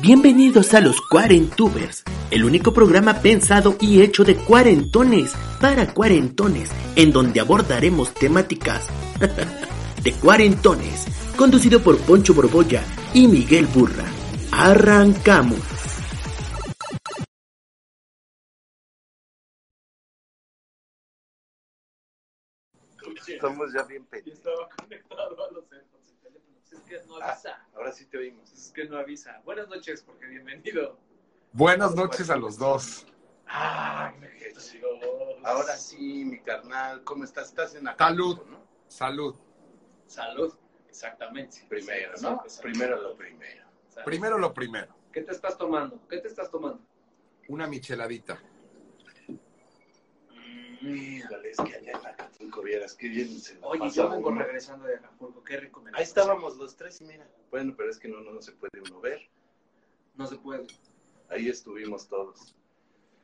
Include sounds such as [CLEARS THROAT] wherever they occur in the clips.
Bienvenidos a los Cuarentubers, el único programa pensado y hecho de cuarentones para cuarentones, en donde abordaremos temáticas [LAUGHS] de cuarentones, conducido por Poncho Borbolla y Miguel Burra. Arrancamos. Estamos ya bien pedidos. estaba conectado AirPods el teléfono. Pues es que no avisa. Ahora sí te oímos. Es que no avisa. Buenas noches, porque bienvenido. Buenas noches a los dos. Ah, me Jesús. Ahora sí, mi carnal, ¿cómo estás? Estás en Salud. Acapulco, ¿no? Salud. Salud. Exactamente. Primero, Sí, ¿no? Primero lo primero. Salud. Primero lo primero. ¿Qué te estás tomando? ¿Qué te estás tomando? Una micheladita. Híjole, es que allá en Acapulco vieras qué bien se la Oye, pasa yo vengo uno. regresando de Acapulco. Qué la Ahí estábamos los tres y mira. Bueno, pero es que no, no, no se puede uno ver. No se puede. Ahí estuvimos todos.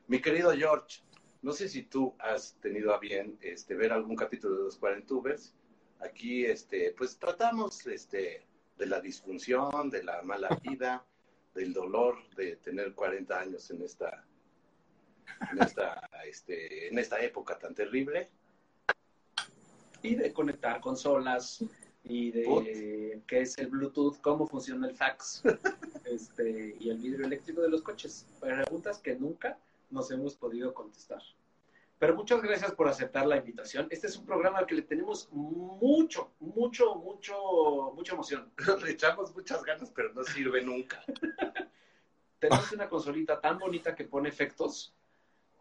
Mi querido George, no sé si tú has tenido a bien este, ver algún capítulo de los Cuarentubers. Aquí, este, pues tratamos este, de la disfunción, de la mala vida, del dolor de tener 40 años en esta, en esta, este, en esta época tan terrible. Y de conectar consolas y de Put. qué es el Bluetooth, cómo funciona el fax [LAUGHS] este, y el vidrio eléctrico de los coches. Preguntas que nunca nos hemos podido contestar. Pero muchas gracias por aceptar la invitación. Este es un programa al que le tenemos mucho, mucho, mucho, mucha emoción. [LAUGHS] Le echamos muchas ganas, pero no sirve nunca. [LAUGHS] Tenemos una consolita tan bonita que pone efectos,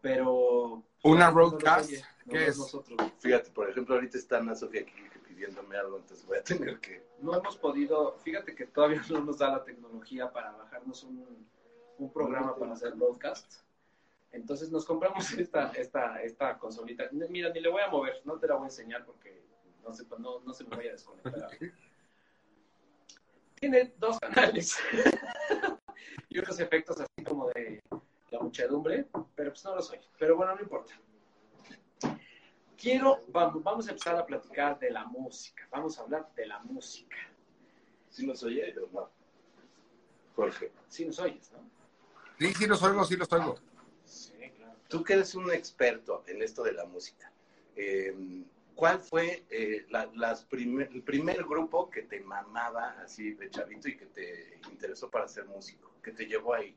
pero... Una Roadcast, no ¿qué es? nosotros. Fíjate, por ejemplo, ahorita está Ana Sofía aquí pidiéndome algo, entonces voy a tener que... No hemos podido, fíjate que todavía no nos da la tecnología para bajarnos un, un programa para hacer broadcast. Entonces nos compramos esta, esta, esta consolita. Mira, ni le voy a mover, no te la voy a enseñar porque no se, no, no se me vaya a desconectar. Tiene dos canales [LAUGHS] y unos efectos así como de la muchedumbre, pero pues no lo soy. Pero bueno, no importa. Quiero, vamos, vamos a empezar a platicar de la música. Vamos a hablar de la música. ¿Sí nos oye o no? Jorge. Sí nos oyes, ¿no? Sí, sí los oigo, sí los oigo. Sí, claro. Tú que eres un experto en esto de la música, eh, ¿cuál fue eh, la- las primer- el primer grupo que te mamaba así de chavito y que te interesó para ser músico? Que te llevó ahí.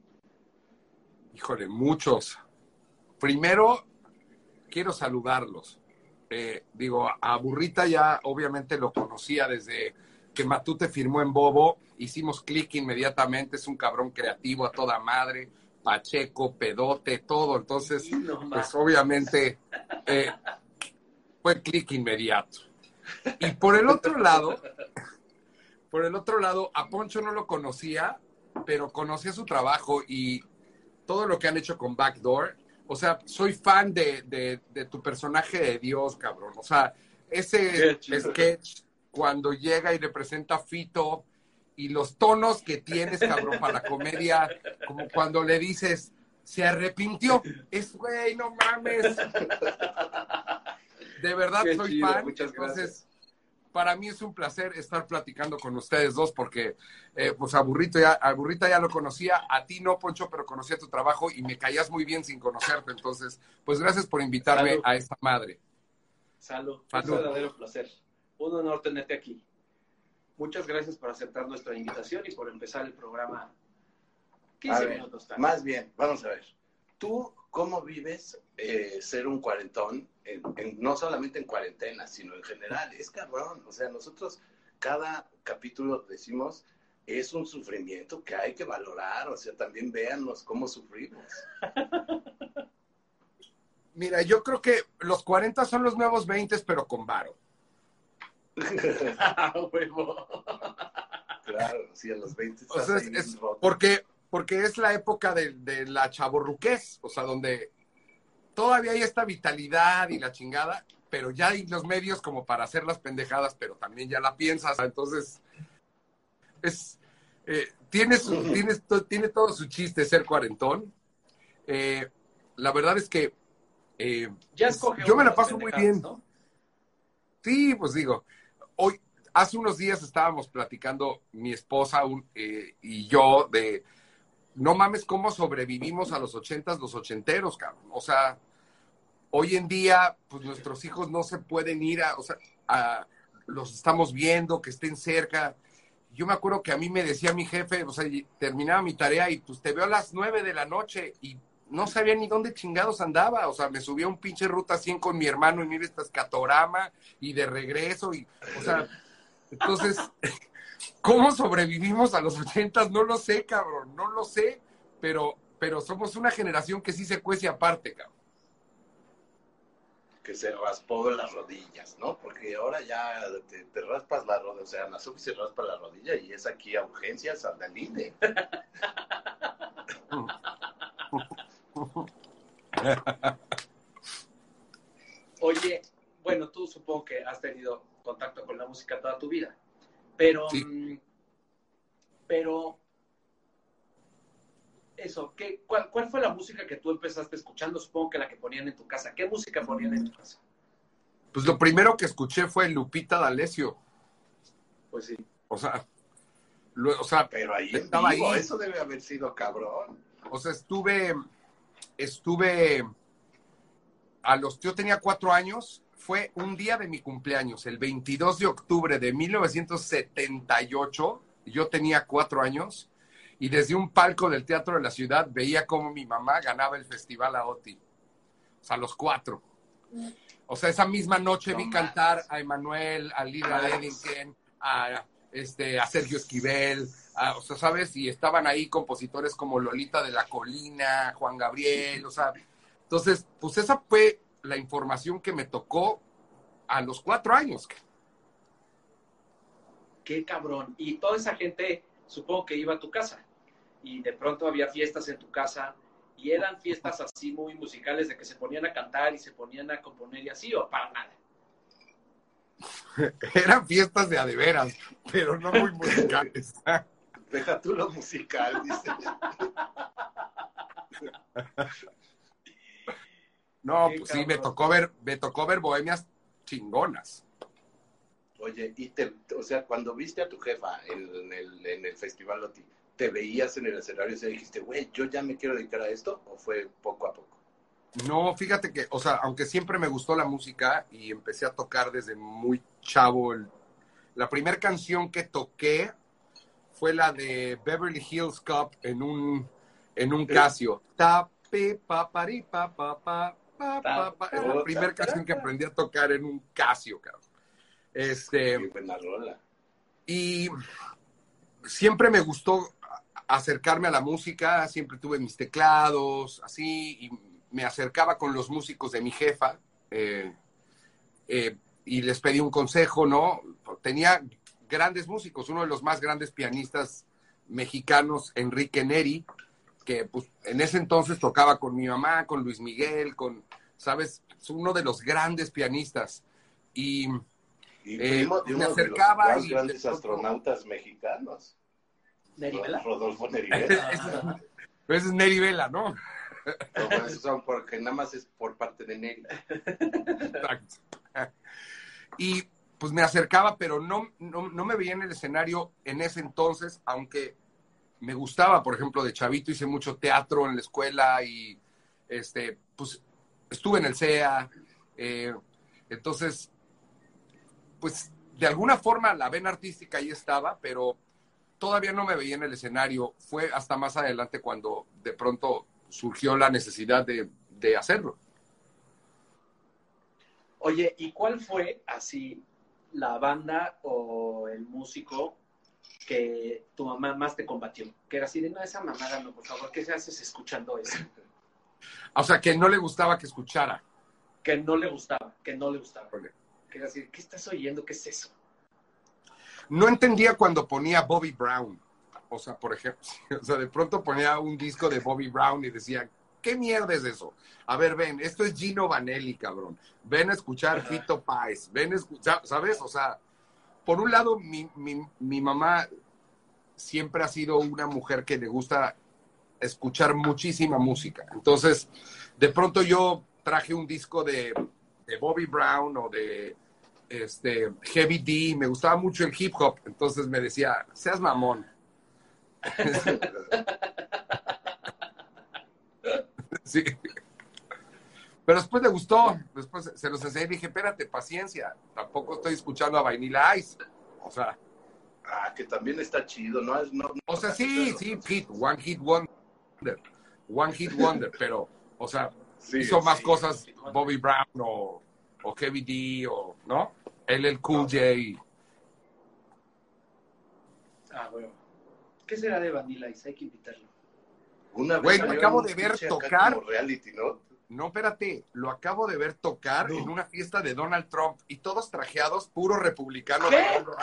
Híjole, muchos. Primero, quiero saludarlos. Eh, digo, a Burrita ya obviamente lo conocía desde que Matute firmó en Bobo. Hicimos clic inmediatamente. Es un cabrón creativo a toda madre. Pacheco, pedote, todo. Entonces, Sí, no pues obviamente eh, fue clic inmediato. Y por el otro lado, por el otro lado, a Poncho no lo conocía, pero conocía su trabajo y todo lo que han hecho con Backdoor. O sea, soy fan de, de- de tu personaje de Dios, cabrón. O sea, ese sketch cuando llega y le presenta a Fito y los tonos que tienes, cabrón, para la comedia, como cuando le dices, se arrepintió. Es, güey, no mames. De verdad Qué soy chido, fan. muchas Entonces, gracias. Para mí es un placer estar platicando con ustedes dos porque, eh, pues, a Burrito ya, a Burrita ya lo conocía, a ti no, Poncho, pero conocía tu trabajo y me caías muy bien sin conocerte. Entonces, pues, gracias por invitarme Salud. a esta madre. Salud. Salud. Un verdadero placer. Un honor tenerte aquí. Muchas gracias por aceptar nuestra invitación y por empezar el programa. A 15 ver, minutos tarde. Más bien, vamos a ver. ¿Tú cómo vives eh, ser un cuarentón, en- en- no solamente en cuarentena, sino en general? Es cabrón. O sea, nosotros cada capítulo decimos es un sufrimiento que hay que valorar. O sea, también véanos cómo sufrimos. Mira, yo creo que los 40 son los nuevos 20, pero con varo. [LAUGHS] Claro, sí, a los 20 O sea, es- porque, porque es la época de, de la chaborruquez, o sea, donde todavía hay esta vitalidad y la chingada, pero ya hay los medios como para hacer las pendejadas, pero también ya la piensas. Entonces, es, eh, tiene, su- tiene, to- tiene todo su chiste ser cuarentón. Eh, la verdad es que eh, Ya pues, yo me la paso muy bien. ¿no? Sí, pues digo, hoy, hace unos días estábamos platicando mi esposa un- eh, y yo de, no mames, cómo sobrevivimos a los ochentas, los ochenteros, cabrón. O sea, hoy en día, pues nuestros hijos no se pueden ir a, o sea, los estamos viendo, que estén cerca. Yo me acuerdo que a mí me decía mi jefe, o sea, terminaba mi tarea y pues te veo a las nueve de la noche y no sabía ni dónde chingados andaba. O sea, me subía un pinche ruta 100 con mi hermano y mira esta escatorama y de regreso y, o sea, entonces, [LAUGHS] ¿cómo sobrevivimos a los ochentas? No lo sé, cabrón, no lo sé, pero, pero somos una generación que sí se cuece aparte, cabrón. Que se raspó las rodillas, ¿no? Porque ahora ya te, te raspas la rodilla, o sea, Nazuki se raspa la rodilla y es aquí a urgencias al. Oye, bueno, tú supongo que has tenido contacto con la música toda tu vida, pero, Sí. mm, pero, eso, ¿qué, cuál, ¿cuál fue la música que tú empezaste escuchando? Supongo que la que ponían en tu casa. ¿Qué música ponían en tu casa? Pues lo primero que escuché fue Lupita D'Alessio. Pues sí. O sea, lo- o sea, Pero ahí Estaba vivo, ahí. eso debe haber sido cabrón. o sea, estuve, estuve, a los, yo tenía cuatro años, fue un día de mi cumpleaños, el 22 de octubre de 1978, yo tenía cuatro años, y desde un palco del Teatro de la Ciudad veía cómo mi mamá ganaba el Festival AOTI. O sea, los cuatro. O sea, esa misma noche No vi cantar a Emanuel, a Lila Mames. Eddington, a, este, a Sergio Esquivel, a- o sea, ¿sabes? Y estaban ahí compositores como Lolita de la Colina, Juan Gabriel, o sea, entonces, pues esa fue la información que me tocó a los cuatro años. Qué cabrón. Y toda esa gente, supongo que iba a tu casa. Y de pronto había fiestas en tu casa. Y eran fiestas así muy musicales de que se ponían a cantar y se ponían a componer y así, o para nada. [LAUGHS] Eran fiestas de adeveras, pero no muy musicales. [LAUGHS] Deja tú lo musical, dice. No, Qué pues sí, me tocó ver, me tocó ver bohemias chingonas. Oye, y te, o sea, cuando viste a tu jefa en el, en el Festival Loti, ¿te veías en el escenario y dijiste, güey, yo ya me quiero dedicar a esto? ¿O fue poco a poco? No, fíjate que, o sea, aunque siempre me gustó la música y empecé a tocar desde muy chavo, el- la primera canción que toqué fue la de Beverly Hills Cop en un, en un Casio. Tape, papari, pa, pa, pa, pa, pa, pa. Es la primera canción que aprendí a tocar en un Casio, cabrón. Este, Qué buena rola. y siempre me gustó acercarme a la música, siempre tuve mis teclados, así, y me acercaba con los músicos de mi jefa eh, eh, y les pedí un consejo, ¿no? Tenía grandes músicos, uno de los más grandes pianistas mexicanos, Enrique Neri, que pues, en ese entonces tocaba con mi mamá, con Luis Miguel, con, ¿sabes? Es uno de los grandes pianistas. Y Y Eh, primo me uno acercaba de los más y grandes astronautas mexicanos. ¿Nerivela? Rodolfo ese, Nerivela. ese es Neri Vela, ¿no? No, bueno, esos son porque nada más es por parte de Neri. Exacto. Y pues me acercaba, pero no, no, no me veía en el escenario en ese entonces, aunque me gustaba, por ejemplo, de chavito hice mucho teatro en la escuela y este, pues estuve en el CEA. eh, entonces, pues de alguna forma la vena artística ahí estaba, pero todavía no me veía en el escenario. Fue hasta más adelante cuando de pronto surgió la necesidad de, de hacerlo. Oye, ¿y cuál fue así la banda o el músico que tu mamá más te combatió? Que era así de, no, esa mamada no, por favor, ¿qué se haces escuchando eso? [LAUGHS] O sea, que no le gustaba que escuchara. Que no le gustaba, que no le gustaba. Ok. Que era así, ¿qué estás oyendo? ¿Qué es eso? No entendía cuando ponía Bobby Brown. O sea, por ejemplo, [LAUGHS] o sea, de pronto ponía un disco de Bobby Brown y decía, ¿qué mierda es eso? A ver, ven, esto es Gino Vanelli, cabrón. Ven a escuchar Fito Páez, ven a escuchar, ¿sabes? O sea, por un lado, mi, mi, mi mamá siempre ha sido una mujer que le gusta escuchar muchísima música. Entonces, de pronto yo traje un disco de, de Bobby Brown o de este, Heavy D, me gustaba mucho el hip hop, entonces me decía, seas mamón. [LAUGHS] sí. Pero después le gustó, después se los enseñé y dije, espérate, paciencia, tampoco estoy escuchando a Vanilla Ice. O sea, Ah, que también está chido, ¿no? Es- no- o sea, sí, sí, hit, one hit wonder, one hit wonder, pero, o sea, Sí, hizo más cosas Bobby Brown o, o Heavy D o, ¿no? Él, el Cool J. Ah, bueno. ¿Qué será de Vanilla Ice? Hay que invitarlo. Una vez Güey, lo acabo de ver tocar. como reality, ¿no? No, espérate, lo acabo de ver tocar en una fiesta de Donald Trump y todos trajeados, puro republicano,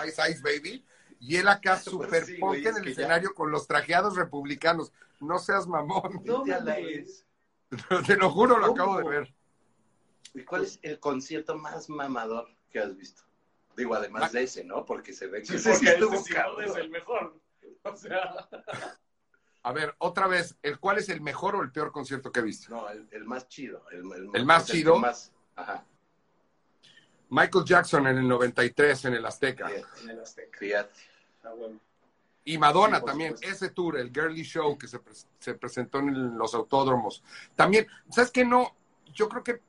Ice Ice Baby, y él acá [LAUGHS] super sí, güey, en es el ya- escenario con los trajeados republicanos. No seas mamón, No [LAUGHS] te lo juro, lo ¿Cómo? acabo de ver. ¿Y cuál es el concierto más mamador que has visto? Digo, además de ese, ¿no? Porque se ve que Sí, sí es el mejor. O sea, A ver, otra vez, ¿el cuál es el mejor o el peor concierto que he visto? No, el, el más chido. El, ¿El más chido? más- Ajá. Michael Jackson en el 93 en el Azteca. Fíjate, en el Azteca. fíjate. Ah, bueno. Y Madonna Sí, también, supuesto. ese tour, el Girly Show que se, se presentó en los autódromos. También, ¿sabes qué? No, yo creo que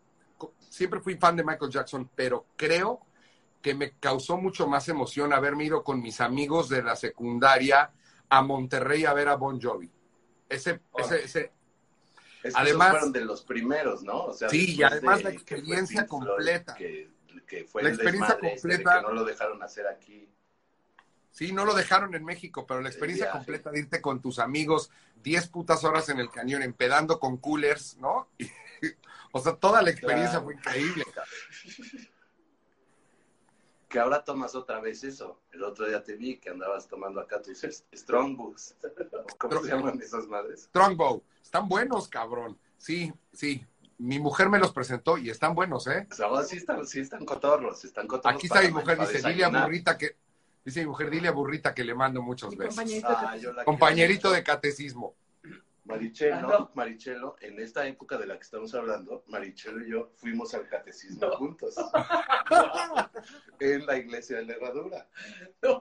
siempre fui fan de Michael Jackson, pero creo que me causó mucho más emoción haberme ido con mis amigos de la secundaria a Monterrey a ver a Bon Jovi. Ese, ese, ese, Es Además- fueron de los primeros, ¿no? O sea, Sí, y además de la experiencia completa. Que, que fue La el experiencia este completa. que no lo dejaron hacer aquí. sí, no lo dejaron en México, pero la experiencia completa de irte con tus amigos 10 putas horas en el cañón, empedando con coolers, ¿no? [LAUGHS] o sea, toda la experiencia Claro. fue increíble. cabrón. Que ahora tomas otra vez eso. El otro día te vi que andabas tomando acá tus Strong Books. ¿Cómo se llaman esas madres? Strongbow, están buenos, cabrón. Sí, sí. Mi mujer me los presentó y están buenos, ¿eh? O sea, ahora sí están, sí están cotorros, están cotorros. Aquí está mi mujer, dice Lilia desayunar. Burrita que dice mi mujer Lilia Burrita que le mando muchos besos. compañerito. Ah, Compañerito de catecismo. Marichelo, Ah, no. Marichelo, en esta época de la que estamos hablando, Marichelo y yo fuimos al catecismo No. juntos. [LAUGHS] en la iglesia de la herradura. No,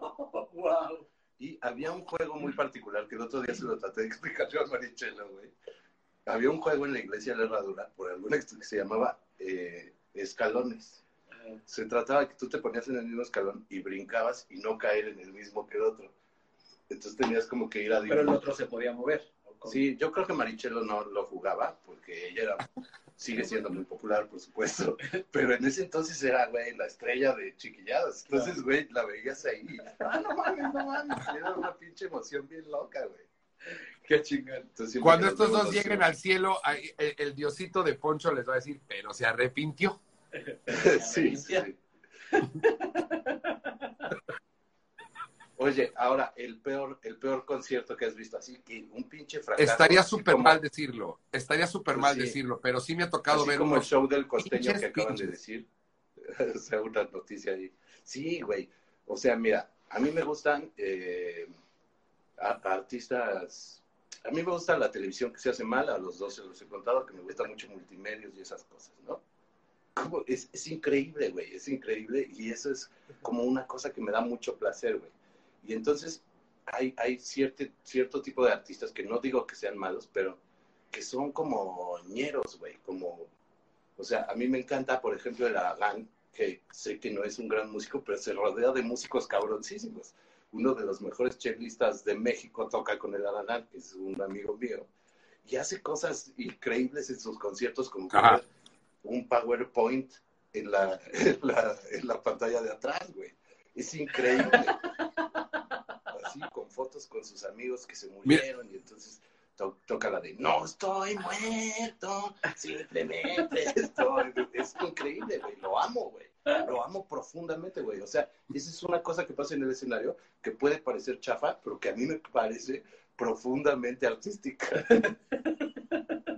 wow. Y había un juego muy particular que el otro día se lo traté de explicar yo a Marichelo, güey. Había un juego en la iglesia de la herradura, por alguna que se llamaba eh, escalones. Se trataba de que tú te ponías en el mismo escalón y brincabas y no caer en el mismo que el otro. Entonces tenías como que ir a Pero el otro se podía mover. Sí, yo creo que Marichelo no lo jugaba porque ella era, sigue siendo muy popular, por supuesto, [LAUGHS] pero en ese entonces era, güey, la estrella de chiquilladas. Entonces, güey, la veías ahí. Ah, no mames, no mames. Era una pinche emoción bien loca, güey. Qué chingón. Cuando estos dos lleguen al cielo, ahí, el, el diosito de Poncho les va a decir, pero se arrepintió. [LAUGHS] sí, sí. [LAUGHS] Oye, ahora, el peor, el peor concierto que has visto, así que un pinche fracaso. Estaría súper mal decirlo, estaría súper Pues mal sí. decirlo, pero sí me ha tocado Así ver como el show del costeño pinches que acaban de decir. [LAUGHS] o sea, una noticia ahí. Sí, güey. O sea, mira, a mí me gustan eh, artistas. A mí me gusta la televisión que se hace mal, a los dos se los he contado, que me gusta mucho multimedios y esas cosas, ¿no? Como- Es, es increíble, güey, es increíble y eso es como una cosa que me da mucho placer, güey. Y entonces hay, hay cierto, cierto tipo de artistas que no digo que sean malos, pero que son como ñeros, güey, como, o sea, a mí me encanta, por ejemplo, el Aragán, que sé que no es un gran músico, pero se rodea de músicos cabroncísimos. Uno de los mejores checklistas de México toca con el Aragán, que es un amigo mío, y hace cosas increíbles en sus conciertos, como Ajá. un PowerPoint en la, [LAUGHS] en la, en la pantalla de atrás, güey. Es increíble. [LAUGHS] Así, con fotos con sus amigos que se murieron, y entonces to- toca la de No estoy muerto, simplemente [LAUGHS] estoy. Es increíble, güey. Lo amo, güey. lo amo profundamente, güey. O sea, esa es una cosa que pasa en el escenario que puede parecer chafa, pero que a mí me parece profundamente artística. [LAUGHS]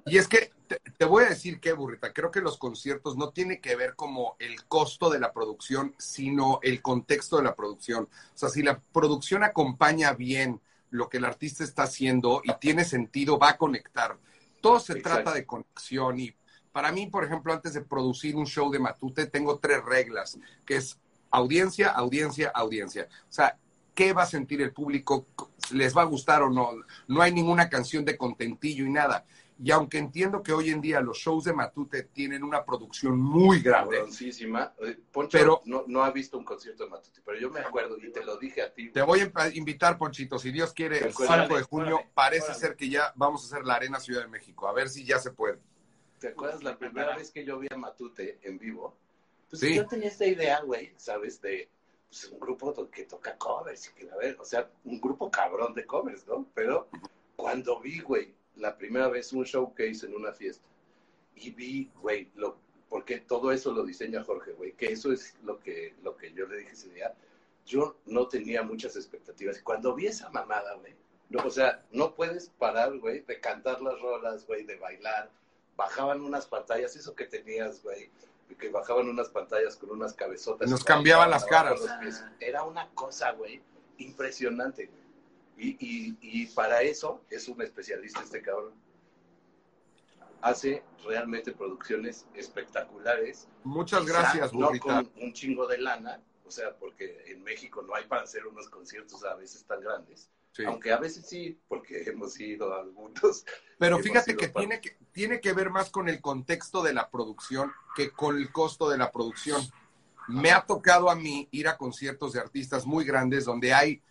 Y es que te, te voy a decir que, burrita, creo que los conciertos no tiene que ver como el costo de la producción, sino el contexto de la producción. O sea, si la producción acompaña bien lo que el artista está haciendo y tiene sentido, va a conectar. Todo se Exacto. trata de conexión y para mí, por ejemplo, antes de producir un show de Matute, tengo tres reglas, que es audiencia, audiencia, audiencia. O sea, ¿qué va a sentir el público? ¿Les va a gustar o no? No hay ninguna canción de contentillo y nada. Y aunque entiendo que hoy en día los shows de Matute tienen una producción muy grande. Eh, Poncho Pero- no, no ha visto un concierto de Matute, pero yo me acuerdo y te lo dije a ti. te voy a invitar, Ponchito, si Dios quiere, el 5 Órale, de junio, órale, parece órale. ser que ya vamos a hacer la Arena Ciudad de México, a ver si ya se puede. ¿Te acuerdas la primera vez que yo vi a Matute en vivo? Pues Sí. yo tenía esta idea, güey, ¿sabes? De pues, un grupo que toca covers y que, a ver, o sea, un grupo cabrón de covers, ¿no? Pero cuando vi, güey, la primera vez un show que hice en una fiesta y vi, güey, lo, porque todo eso lo diseña Jorge, güey, que eso es lo que, lo que yo le dije ese día. Yo no tenía muchas expectativas. Cuando vi esa mamada, güey, no, o sea, no puedes parar, güey, de cantar las rolas, güey, de bailar. Bajaban unas pantallas, eso que tenías, güey, que bajaban unas pantallas con unas cabezotas. Nos cambiaban las caras. Era una cosa, güey, impresionante. güey. Y, y, y para eso es un especialista este cabrón. Hace realmente producciones espectaculares. Muchas Quizá gracias, No burrita. con un chingo de lana, o sea, porque en México no hay para hacer unos conciertos a veces tan grandes. Sí. Aunque a veces sí, porque [LAUGHS] hemos ido a algunos. Pero fíjate que tiene, que tiene que ver más con el contexto de la producción que con el costo de la producción. Me ha tocado a mí ir a conciertos de artistas muy grandes donde hay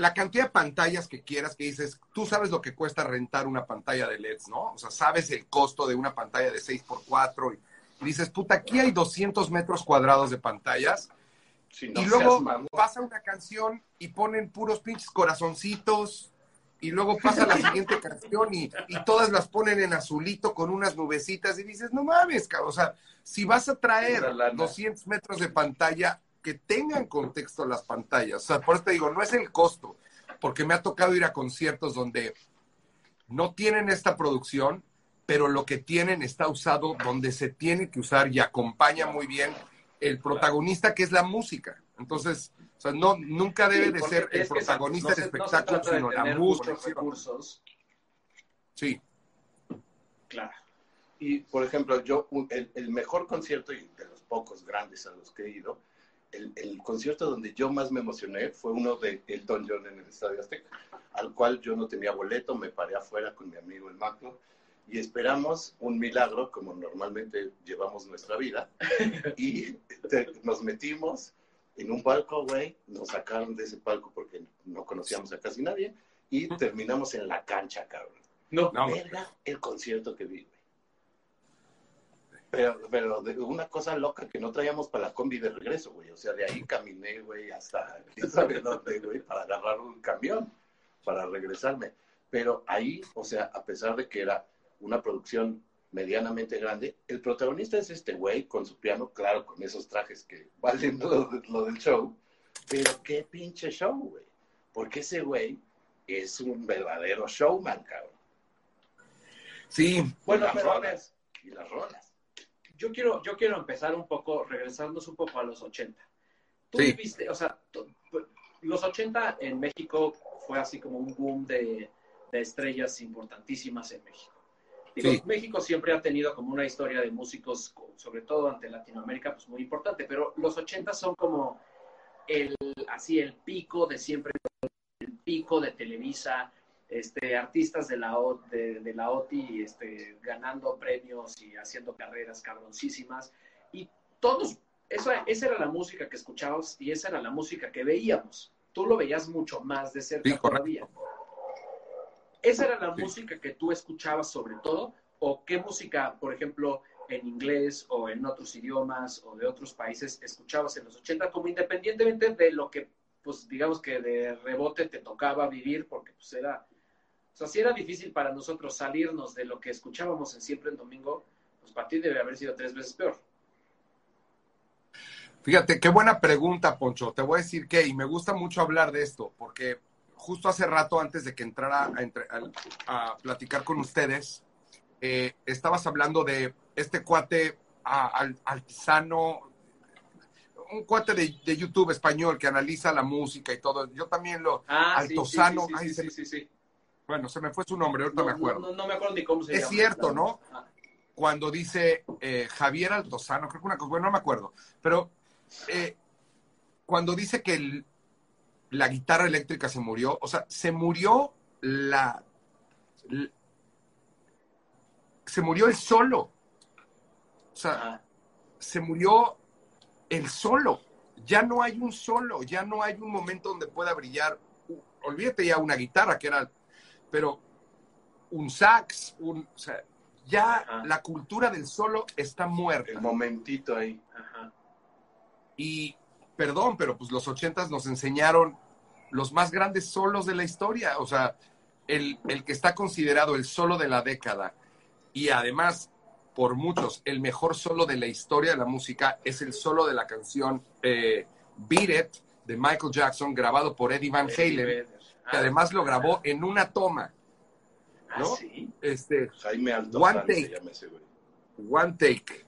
la cantidad de pantallas que quieras que dices, tú sabes lo que cuesta rentar una pantalla de LEDs, ¿no? O sea, sabes el costo de una pantalla de 6x4 y, y dices, puta, aquí hay 200 metros cuadrados de pantallas Si no y luego pasa una canción y ponen puros pinches corazoncitos. Y luego pasa la siguiente [LAUGHS] canción y, y todas las ponen en azulito con unas nubecitas. Y dices, no mames, cabrón. O sea, si vas a traer Una lana. 200 metros de pantalla, que tengan contexto las pantallas. O sea, por eso te digo, no es el costo. Porque me ha tocado ir a conciertos donde no tienen esta producción, pero lo que tienen está usado donde se tiene que usar y acompaña muy bien el protagonista que es la música. Entonces, o sea, no, nunca debe Sí, de ser el protagonista no del se- no espectáculo, trata de sino la música. recursos, Sí, claro. Y, por ejemplo, yo, el, el mejor concierto, y de los pocos grandes a los que he ido, el, el concierto donde yo más me emocioné fue uno de Elton John en el Estadio Azteca, al cual yo no tenía boleto, me paré afuera con mi amigo el Macro, y esperamos un milagro, como normalmente llevamos nuestra vida, y te- nos metimos en un palco, güey, nos sacaron de ese palco porque no conocíamos a casi nadie, y terminamos en la cancha, cabrón. No, No, Verga el concierto que vi, güey. Pero, pero de una cosa loca que no traíamos para la combi de regreso, güey. O sea, de ahí caminé, güey, hasta [LAUGHS] quién sabe dónde, güey, para agarrar un camión, para regresarme. Pero ahí, o sea, a pesar de que era una producción medianamente grande, el protagonista es este güey con su piano, claro, con esos trajes que [LAUGHS] valen lo, de- lo del show. Pero qué pinche show, güey. Porque ese güey es un verdadero showman, cabrón. sí, Bueno, y las pero rolas. Y las rolas. Yo quiero, yo quiero empezar un poco, regresarnos un poco a los 80. Tú Sí. viviste, o sea, los 80 en México fue así como un boom de, de estrellas importantísimas en México. Digo, Sí. México siempre ha tenido como una historia de músicos, sobre todo ante Latinoamérica, pues muy importante, pero los 80 son como el, así el pico de siempre, el pico de Televisa, este, artistas de la, O- de, de la OTI este, ganando premios y haciendo carreras cabroncísimas. Y todos, eso, esa era la música que escuchábamos y esa era la música que veíamos. Tú lo veías mucho más de cerca Sí, todavía. ¿Esa era la Sí. música que tú escuchabas sobre todo? ¿O qué música, por ejemplo, en inglés o en otros idiomas o de otros países escuchabas en los 80 como independientemente de lo que, pues digamos que de rebote te tocaba vivir porque pues era, sea, si era difícil para nosotros salirnos de lo que escuchábamos en Siempre en Domingo, pues para ti debe haber sido tres veces peor. Fíjate, qué buena pregunta, Poncho. Te voy a decir que, y me gusta mucho hablar de esto, porque justo hace rato, antes de que entrara a, a platicar con ustedes, eh, estabas hablando de este cuate al, altisano, un cuate de, YouTube español que analiza la música y todo. Yo también lo. Ah, Altozano. Sí, sí, sí, sí, Bueno, se me fue su nombre, ahorita me acuerdo. No, me acuerdo ni cómo se llama. Es cierto, ¿no? Ah. Cuando dice eh, Javier Altozano, creo que una cosa, bueno, no me acuerdo, pero eh, cuando dice que la guitarra eléctrica se murió, o sea, se murió la, se murió el solo. O sea, se murió el solo. Ya no hay un solo, ya no hay un momento donde pueda brillar. Olvídate ya una guitarra, que era, pero un sax, un, o sea, ya la cultura del solo está muerta. El momentito ahí. Y, perdón, pero pues los ochentas nos enseñaron los más grandes solos de la historia. O sea, el, el que está considerado el solo de la década, y además, por muchos, el mejor solo de la historia de la música es el solo de la canción eh, Beat It de Michael Jackson, grabado por Eddie Van Halen, que además lo grabó en una toma. ¿no? ¿Ah, sí? Este, Jaime Altozán one take, One take.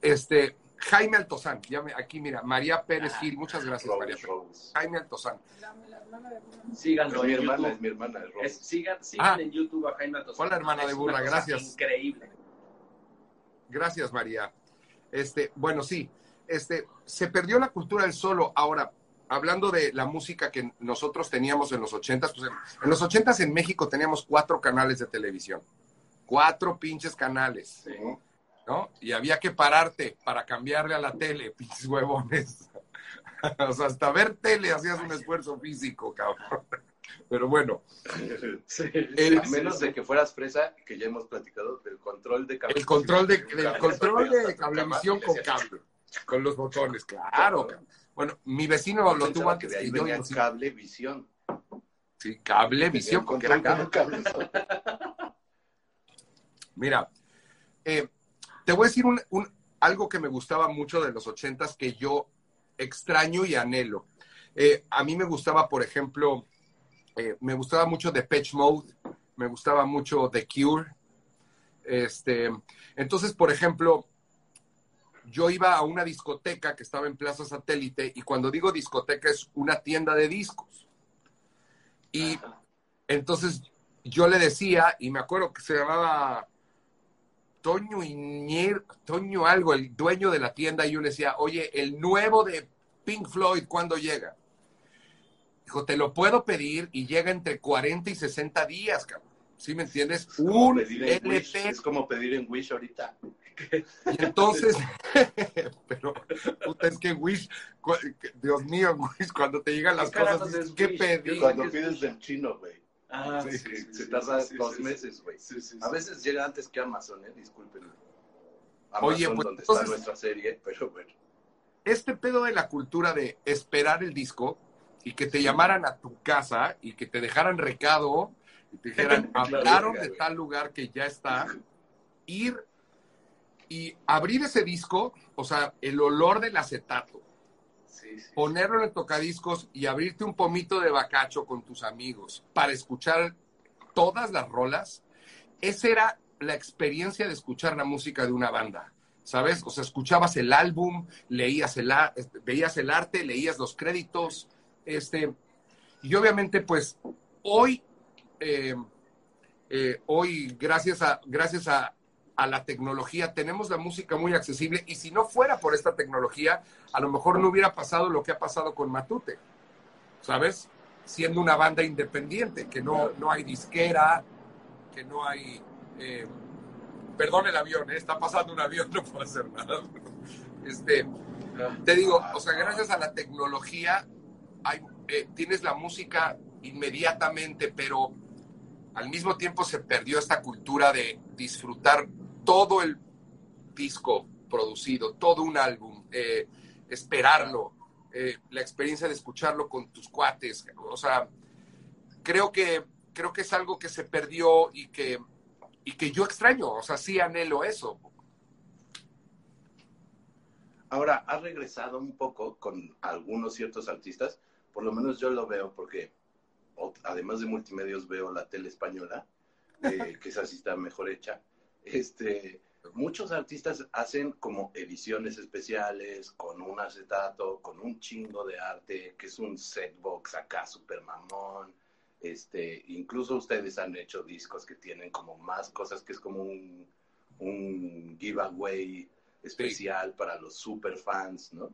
Este, Jaime Altozán, aquí mira, María Pérez Gil, muchas gracias María Pérez. Jaime Altozán. Síganlo. Es mi hermana, es mi hermana. sigan sigan ah. en YouTube a Jaime Altozán. Hola hermana de burra, gracias. Increíble. Gracias María. Este, bueno, sí, este, se perdió la cultura del solo. Ahora, hablando de la música que nosotros teníamos en los ochentas, pues en, los ochentas en México teníamos cuatro canales de televisión. Cuatro pinches canales. Sí. ¿no? Y había que pararte para cambiarle a la tele, [LAUGHS] pinches huevones. [LAUGHS] o sea, hasta ver tele hacías un esfuerzo físico, cabrón. [LAUGHS] Pero bueno. a menos de que fueras fresa, que ya hemos platicado, del control de cable. El control de, del control de cablevisión con cable. Con los botones, claro. Bueno, mi vecino lo tuvo antes que yo. Cablevisión. Sí, cablevisión, porque era cable. [LAUGHS] Mira, eh, te voy a decir un, algo que me gustaba mucho de los ochentas que yo extraño y anhelo. Eh, a mí me gustaba, por ejemplo, eh, me gustaba mucho The Patch Mode, me gustaba mucho The Cure. Este, entonces, por ejemplo, yo iba a una discoteca que estaba en Plaza Satélite y cuando digo discoteca es una tienda de discos. Y entonces yo le decía, y me acuerdo que se llamaba Toño Iñer, Toño algo, el dueño de la tienda, y yo le decía, oye, el nuevo de Pink Floyd, ¿cuándo llega? Dijo, te lo puedo pedir y llega entre 40 y 60 días, cabrón. ¿Sí me entiendes? Un LP. Es como pedir en Wish ahorita. Y entonces, [LAUGHS] pero es que Wish, Dios mío, Wish, cuando te llegan las cosas, ¿qué pedir? Cuando pides del chino, güey. Ah, sí, se tarda dos meses, güey. a veces llega antes que Amazon, ¿eh? Disculpen. Amazon, Oye, pues, donde está nuestra serie, pero bueno. Este pedo de la cultura de esperar el disco y que te llamaran a tu casa y que te dejaran recado y te dijeran, [LAUGHS] hablaron de tal lugar que ya está, ir y abrir ese disco, o sea, el olor del acetato, ponerlo en el tocadiscos y abrirte un pomito de bacacho con tus amigos para escuchar todas las rolas, esa era la experiencia de escuchar la música de una banda. ¿Sabes? O sea, escuchabas el álbum, leías el, veías el arte, leías los créditos, este, y obviamente, pues, hoy, eh, eh, hoy, gracias a, gracias a, a la tecnología, tenemos la música muy accesible y si no fuera por esta tecnología, a lo mejor no hubiera pasado lo que ha pasado con Matute, ¿sabes? Siendo una banda independiente, que no, no hay disquera, que no hay... Eh, perdón el avión, ¿eh? está pasando un avión, [LAUGHS] no puedo hacer nada. Este, te digo, o sea, gracias a la tecnología hay, eh, tienes la música inmediatamente, pero al mismo tiempo se perdió esta cultura de disfrutar todo el disco producido, todo un álbum, eh, esperarlo, eh, la experiencia de escucharlo con tus cuates. O sea, creo que, creo que es algo que se perdió y que, y que yo extraño. O sea, sí anhelo eso. Ahora, ha regresado un poco con algunos ciertos artistas, por lo menos yo lo veo porque además de multimedios veo la tele española, eh, [LAUGHS] que esa sí está mejor hecha. Este, muchos artistas hacen como ediciones especiales con un acetato, con un chingo de arte, que es un setbox acá super mamón. Este, incluso ustedes han hecho discos que tienen como más cosas que es como un, un giveaway especial para los super fans, ¿no?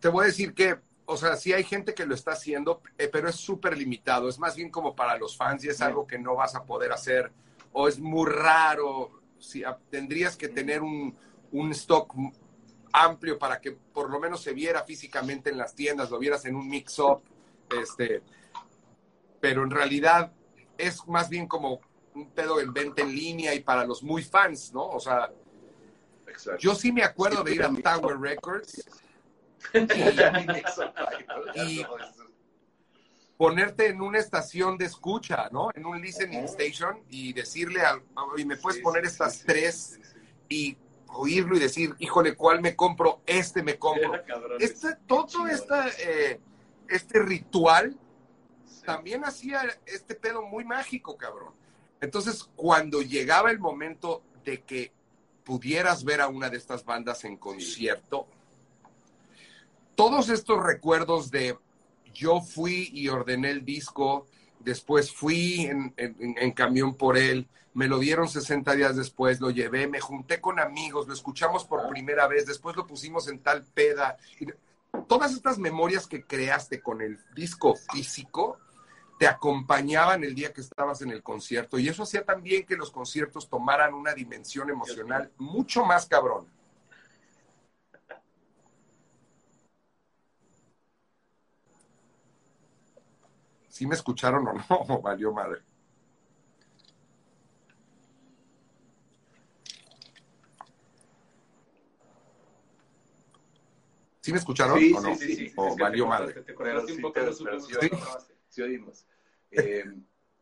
Te voy a decir que, o sea, sí hay gente que lo está haciendo, eh, pero es súper limitado. Es más bien como para los fans y es algo que no vas a poder hacer. O es muy raro. Si, tendrías que tener un, un stock amplio para que por lo menos se viera físicamente en las tiendas, lo vieras en un mix-up. Este, pero en realidad es más bien como un pedo en venta en línea y para los muy fans, ¿no? O sea, yo sí me acuerdo de ir a Tower Records y, ponerte en una estación de escucha, ¿no? En un listening station y decirle, a, y me puedes poner estas tres y oírlo y decir, híjole, ¿cuál me compro? Este me compro. [LAUGHS] Este, todo esta, eh, este ritual también hacía este pedo muy mágico, cabrón. Entonces, cuando llegaba el momento de que pudieras ver a una de estas bandas en concierto, todos estos recuerdos de yo fui y ordené el disco, después fui en, camión por él, me lo dieron 60 días después, lo llevé, me junté con amigos, lo escuchamos por primera vez, después lo pusimos en tal peda. Todas estas memorias que creaste con el disco físico te acompañaban el día que estabas en el concierto y eso hacía también que los conciertos tomaran una dimensión emocional mucho más cabrón. ¿Sí me escucharon o no? [LAUGHS] valió madre. ¿Sí me escucharon o no? Sí, sí, ¿O valió madre? Te, un poco sí oímos. Eh,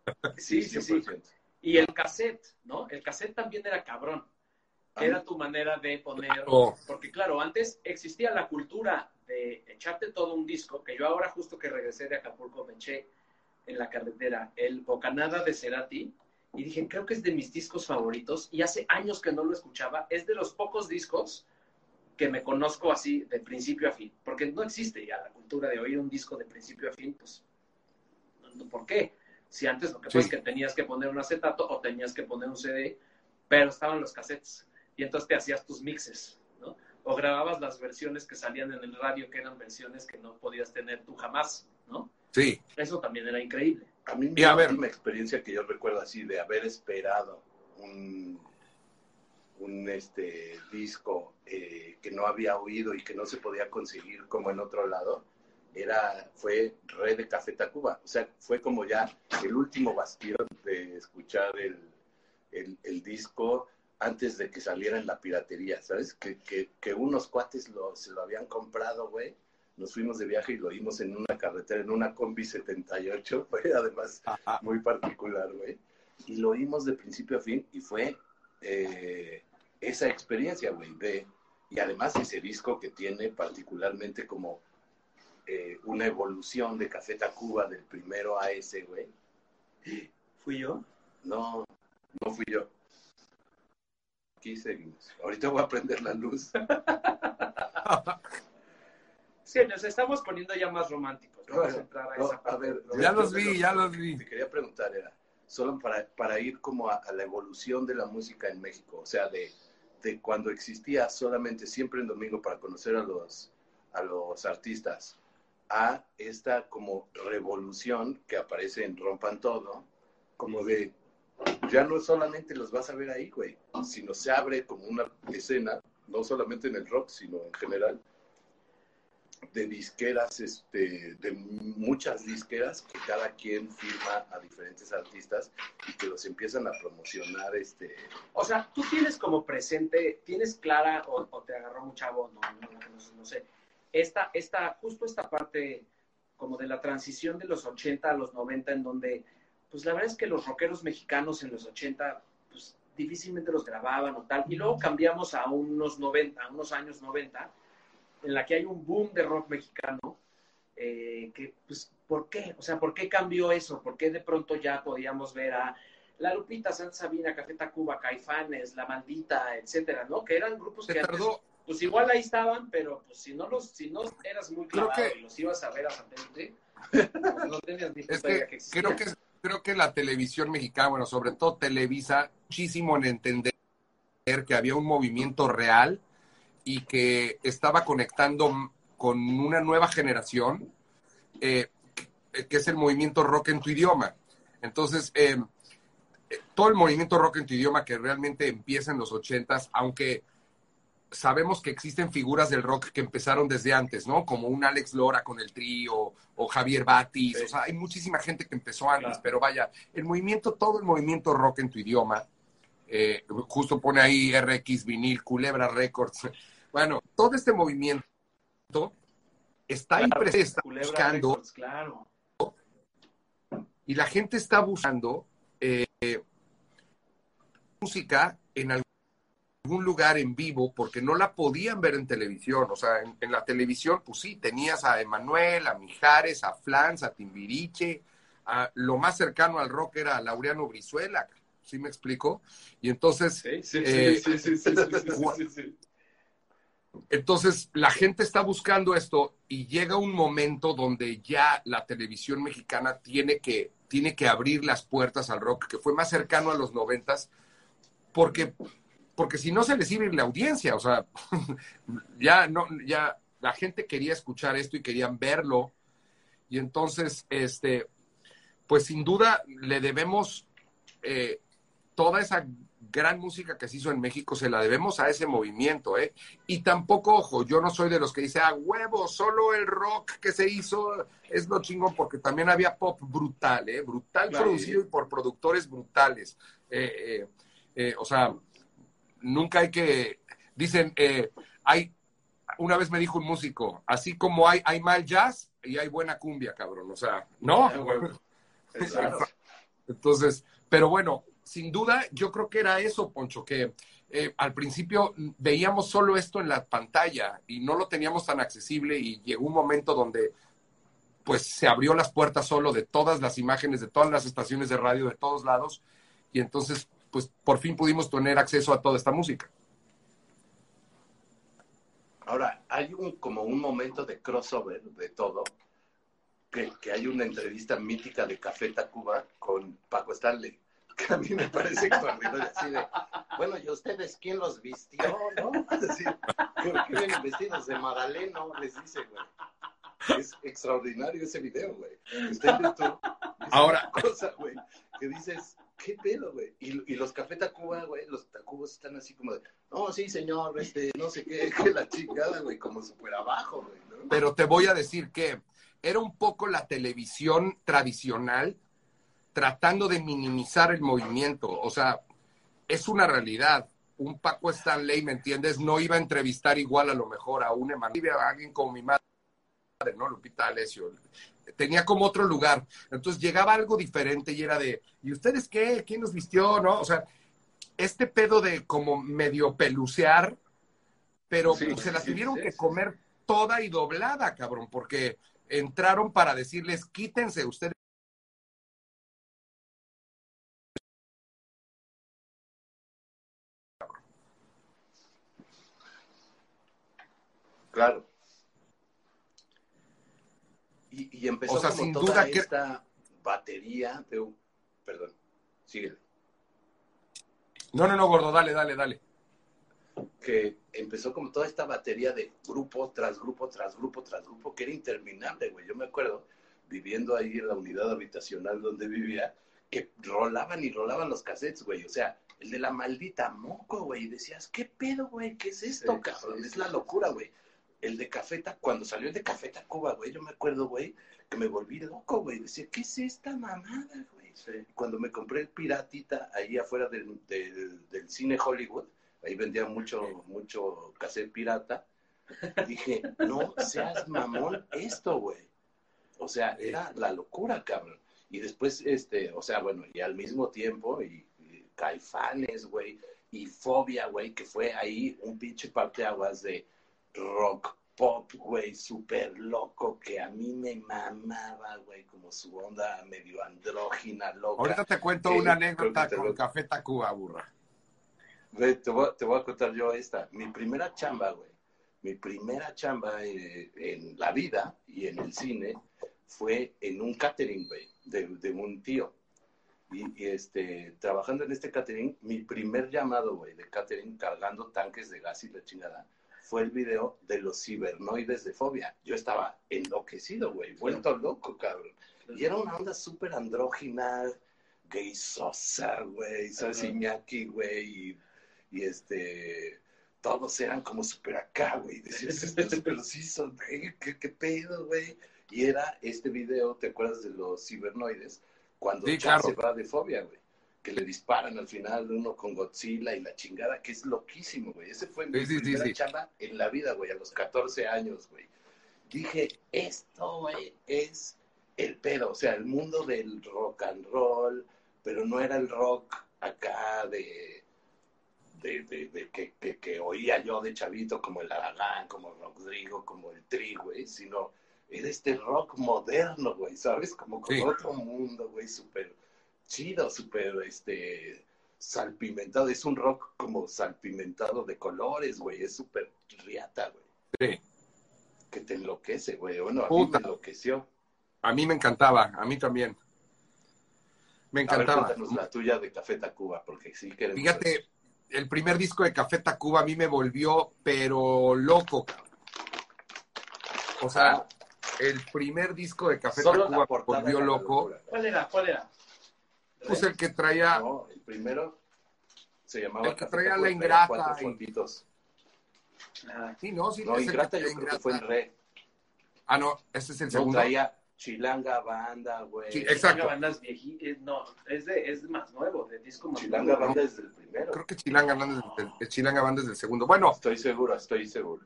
[LAUGHS] sí, sí, sí. Y el cassette, ¿no? El cassette también era cabrón. Ah. Era tu manera de poner. Porque, claro, antes existía la cultura de echarte todo un disco, que yo ahora, justo que regresé de Acapulco, me eché en la carretera el Bocanada de Cerati y dije, creo que es de mis discos favoritos y hace años que no lo escuchaba. Es de los pocos discos que me conozco así de principio a fin, porque no existe ya la cultura de oír un disco de principio a fin, pues ¿Por qué? Si antes lo que pasa es que tenías que poner un acetato o tenías que poner un CD, pero estaban los cassettes y entonces te hacías tus mixes, ¿no? O grababas las versiones que salían en el radio, que eran versiones que no podías tener tú jamás, ¿no? Sí. Eso también era increíble. A mí mi última experiencia que yo recuerdo así de haber esperado un, un este, disco eh, que no había oído y que no se podía conseguir como en otro lado, era, fue Red de Café Tacuba. O sea, fue como ya el último bastión de escuchar el, el, disco antes de que saliera en la piratería, ¿sabes? Que, que, que unos cuates lo, se lo habían comprado, güey. Nos fuimos de viaje y lo oímos en una carretera, en una combi 78, fue [LAUGHS] además muy particular, güey. Y lo oímos de principio a fin y fue eh, esa experiencia, güey, de, y además ese disco que tiene particularmente como eh, una evolución de Café Tacuba del primero a ese, güey. ¿Fui yo? No, no fui yo. Aquí seguimos. Ahorita voy a prender la luz. [LAUGHS] sí, nos estamos poniendo ya más románticos. Vamos a entrar a esa parte. ya los vi, ya los vi. Te quería preguntar, era solo para, para ir como a, la evolución de la música en México, o sea, de, de cuando existía solamente siempre en domingo para conocer a los, a los artistas, a esta como revolución que aparece en Rompan Todo, como de, ya no solamente los vas a ver ahí, güey, sino se abre como una escena, no solamente en el rock, sino en general, de disqueras, este, de muchas disqueras que cada quien firma a diferentes artistas y que los empiezan a promocionar, este. O sea, tú tienes como presente, tienes clara o, te agarró un chavo, no, no sé, esta, esta, justo esta parte como de la transición de los 80 a los 90, en donde, pues la verdad es que los rockeros mexicanos en los 80, pues difícilmente los grababan o tal. Y luego cambiamos a unos 90, a unos años 90, en la que hay un boom de rock mexicano, eh, que, pues, ¿por qué? O sea, ¿por qué cambió eso? ¿Por qué de pronto ya podíamos ver a La Lupita, Santa Sabina, Café Tacuba, Caifanes, La Maldita, etcétera, ¿no? Que eran grupos Se que antes, tardó, pues igual ahí estaban, pero pues si no los, si no eras muy que- y los ibas a ver a satélite, pues, [LAUGHS] no tenías ni es que existían. creo que creo que la televisión mexicana, bueno, sobre todo Televisa, muchísimo en entender que había un movimiento real y que estaba conectando con una nueva generación, eh, que es el movimiento rock en tu idioma. Entonces, eh, eh, todo el movimiento rock en tu idioma que realmente empieza en los ochentas, aunque sabemos que existen figuras del rock que empezaron desde antes, ¿no? Como un Alex Lora con el trío, o Javier Batis, Sí. o sea, hay muchísima gente que empezó antes, Claro. pero vaya, el movimiento, todo el movimiento rock en tu idioma, eh, justo pone ahí RX Vinil, Culebra Records, bueno, todo este movimiento está claro, está buscando. Claro. Y la gente está buscando eh, música en algún lugar en vivo porque no la podían ver en televisión. O sea, en, la televisión, pues sí, tenías a Emanuel, a Mijares, a Flans, a Timbiriche. A, lo más cercano al rock era a Laureano Brizuela. ¿Sí me explico? Y entonces. Sí, sí, sí, eh, sí, sí, sí [LAUGHS] entonces la gente está buscando esto y llega un momento donde ya la televisión mexicana tiene que, tiene que abrir las puertas al rock, que fue más cercano a los noventas, porque, porque si no se les iba la audiencia, o sea, [LAUGHS] ya no, ya la gente quería escuchar esto y querían verlo, y entonces, este, pues sin duda le debemos eh, toda esa gran música que se hizo en México, se la debemos a ese movimiento, ¿eh? Y tampoco, ojo, yo no soy de los que dice, ah, huevo, solo el rock que se hizo es lo chingón, porque también había pop brutal, ¿eh? Brutal Claro. producido y por productores brutales. Eh, eh, eh, o sea, nunca hay que, dicen, eh, hay, una vez me dijo un músico, así como hay, hay mal jazz y hay buena cumbia, cabrón, o sea, no, [LAUGHS] entonces, pero bueno, sin duda, yo creo que era eso, Poncho, que eh, al principio veíamos solo esto en la pantalla y no lo teníamos tan accesible y llegó un momento donde pues se abrió las puertas solo de todas las imágenes, de todas las estaciones de radio, de todos lados, y entonces pues por fin pudimos tener acceso a toda esta música. Ahora, hay un como un momento de crossover de todo, que, que hay una entrevista mítica de Café Tacuba con Paco Stanley, [LAUGHS] que a mí me parece extraordinario, así de, bueno, ¿y ustedes quién los vistió, no? [LAUGHS] Así, ¿por qué vienen vestidos de Madaleno? Les dice, güey. Es extraordinario ese video, güey. Está en YouTube. Ahora- cosa, güey, que dices, ¿qué pedo, güey? Y, y los Café Tacuba, güey, los Tacubos están así como de, no, sí, señor, este, no sé qué, [LAUGHS] que la chingada, güey, como súper abajo, güey, ¿no? Pero te voy a decir que era un poco la televisión tradicional tratando de minimizar el movimiento. O sea, es una realidad. Un Paco Stanley, ¿me entiendes? No iba a entrevistar igual a lo mejor a un Emanuel, a alguien como mi madre, ¿no? Lupita Alessio. Tenía como otro lugar. Entonces llegaba algo diferente y era de, ¿y ustedes qué? ¿Quién nos vistió? ¿No? O sea, este pedo de como medio pelucear, pero Sí, pues, se la sí, tuvieron sí, que comer toda y doblada, cabrón, porque entraron para decirles, quítense ustedes. Claro. Y, y empezó O sea, como sin toda duda que- esta batería de... un- Perdón, síguele. No, no, no, gordo, dale, dale, dale. que empezó como toda esta batería de grupo tras grupo, tras grupo, tras grupo, que era interminable, güey. Yo me acuerdo, viviendo ahí en la unidad habitacional donde vivía, que rolaban y rolaban los cassettes, güey. O sea, el de la maldita moco, güey. Y decías, ¿qué pedo, güey? ¿Qué es esto, Sí, cabrón? sí, es sí. la locura, güey. El de Cafeta, cuando salió el de Cafeta Cuba, güey, yo me acuerdo, güey, que me volví loco, güey. Decía, ¿qué es esta mamada, güey? Sí. cuando me compré el piratita ahí afuera del, del- del cine Hollywood, ahí vendían mucho, mucho cassette pirata, dije, no seas mamón esto, güey. O sea, era la locura, cabrón. Y después, este, o sea, bueno, y al mismo tiempo, y, y Caifanes, güey, y Fobia, güey, que fue ahí un pinche parteaguas de rock pop, güey, súper loco, que a mí me mamaba, güey, como su onda medio andrógina, loca. Ahorita te cuento Eh, una anécdota con lo- Café Tacuba, burra. Güey, te, voy, te voy a contar yo esta. Mi primera chamba, güey. Mi primera chamba eh, en la vida y en el cine fue en un catering, güey, de, de un tío. Y, y, este, trabajando en este catering, mi primer llamado, güey, de catering cargando tanques de gas y la chingada, fue el video de los cibernoides de fobia. Yo estaba enloquecido, güey, vuelto loco, cabrón. Y era una onda súper andrógina, gay sosa, güey, ¿sabes? Iñaki, güey, y, y este, todos eran como súper acá, güey. Decías, estos [LAUGHS] pero sí son, güey, ¿qué, qué pedo, güey? Y era este video, ¿te acuerdas de los cibernoides? Cuando Sí, claro. se va de fobia, güey. Que le disparan al final uno con Godzilla y la chingada, que es loquísimo, güey. Ese fue mi Sí, sí, sí, primera sí. chamba en la vida, güey, a los 14 años, güey. Dije, esto, güey, es el pedo, o sea, el mundo del rock and roll, pero no era el rock acá de, de, de- de que, que- que oía yo de chavito, como el Aragán, como Rodrigo, como el Tri, güey, sino era este rock moderno, güey, ¿sabes? Como con Sí. otro mundo, güey, súper chido, súper, este, salpimentado. Es un rock como salpimentado de colores, güey, es súper riata, güey, Sí. que te enloquece, güey. Bueno, a Puta. mí me enloqueció. A mí me encantaba, a mí también. Me A ver, encantaba. cuéntanos la tuya de Café Tacuba, porque sí queremos. Fíjate, el primer disco de Café Tacuba a mí me volvió, pero loco. cabrón. O sea, el primer disco de Café Solo Tacuba me volvió loco. ¿Cuál era? ¿Cuál era? Pues el que traía, No, el primero se llamaba El que Café traía la ingrata cuatro y-. Ah, sí, no, sí, No, es el que Ingrata yo creo que fue en re. Ah, no, ese es el No, segundo. traía Chilanga Banda, güey. Sí, Chilanga exacto. Banda es vieji- eh, no, es, de, es más nuevo, de disco más Chilanga nuevo. Banda es del primero. Creo que Chilanga Banda es del, el Chilanga Banda es del segundo. Bueno, Estoy seguro, estoy seguro.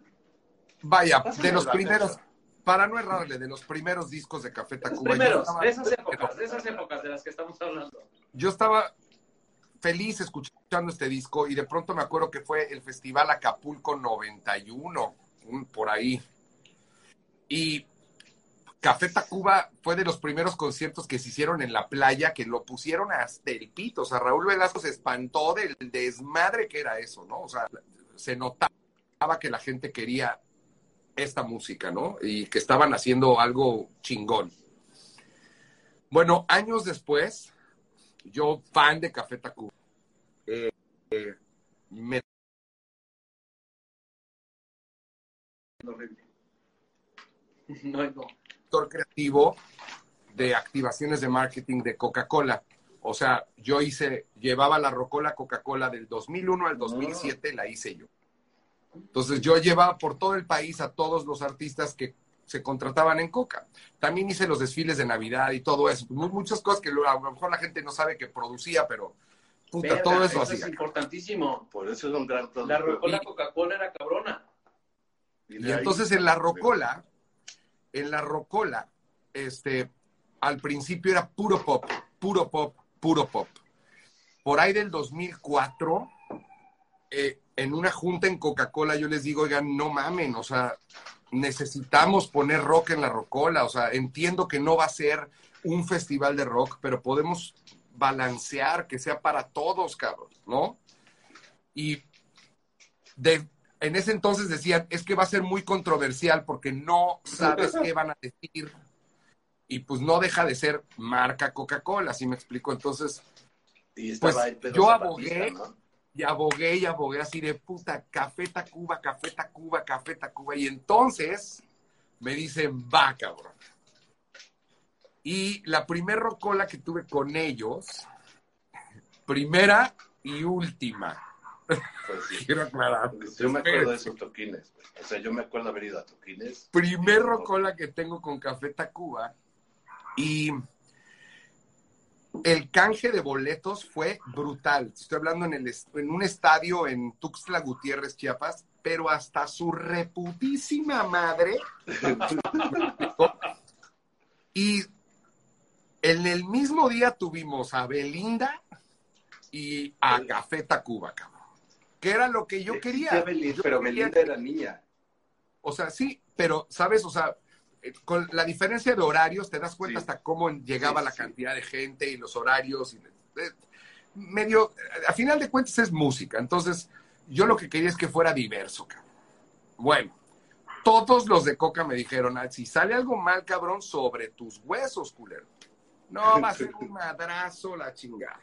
vaya, Pásame de los primeros. Para no errarle, de los primeros discos de Café Tacuba. primeros, estaba- de esas épocas, de esas épocas de las que estamos hablando. yo estaba feliz escuchando este disco y de pronto me acuerdo que fue el Festival Acapulco 91, un- por ahí. Y Café Tacuba fue de los primeros conciertos que se hicieron en la playa, que lo pusieron hasta el pito. O sea, Raúl Velasco se espantó del desmadre que era eso, ¿no? O sea, se notaba que la gente quería esta música, ¿no? Y que estaban haciendo algo chingón. Bueno, años después, yo fan de Café Tacuba, eh, eh, me Horrible. No, no. director creativo de activaciones de marketing de Coca-Cola. O sea, yo hice, llevaba la Rocola Coca-Cola del 2001 al 2007, la hice yo. Entonces yo llevaba por todo el país a todos los artistas que se contrataban en Coca. También hice los desfiles de Navidad y todo eso. Mu- Muchas cosas que a lo mejor la gente no sabe que producía, pero puta, Verga, todo eso es hacía. importantísimo. Por eso es un gran La. Rocola Coca-Cola era cabrona. Y entonces en la Rocola, en la Rocola, este, al principio era puro pop, puro pop, puro pop. Por ahí del 2004, eh, en una junta en Coca-Cola, yo les digo, oigan, no mamen, o sea, necesitamos poner rock en la Rocola, o sea, entiendo que no va a ser un festival de rock, pero podemos balancear, que sea para todos, cabrón, ¿no? Y de, en ese entonces decían, es que va a ser muy controversial porque no sabes qué van a decir. Y pues no deja de ser marca Coca-Cola, ¿sí me explico? Entonces, pues, yo abogué. ¿no? Y abogué y abogué así de puta, Café Tacuba, Café Tacuba, Café Tacuba. Y entonces me dicen, va, cabrón. Y la primer rocola que tuve con ellos, primera y última, Pues sí. quiero aclarar. Yo me acuerdo de esos toquines. O sea, yo me acuerdo haber ido a toquines. primer rocola que tengo con Café Tacuba y el canje de boletos fue brutal. Estoy hablando en, el, est- en un estadio en Tuxtla Gutiérrez, Chiapas, pero hasta su reputísima madre. [LAUGHS] y en el mismo día tuvimos a Belinda y a Café Tacuba, cabrón. Que era lo que yo Sí, quería. sí, Belinda, Yo pero quería- Belinda era niña. O sea, sí, pero, ¿sabes? O sea, eh, con la diferencia de horarios te das cuenta Sí. hasta cómo llegaba Sí, la sí. cantidad de gente y los horarios. Y, eh, medio, eh, a final de cuentas es música. Entonces, yo lo que quería es que fuera diverso, cabrón. Bueno, todos los de Coca me dijeron, "Ah, si sale algo mal, cabrón, sobre tus huesos, culero. No, va a ser un madrazo la chingada.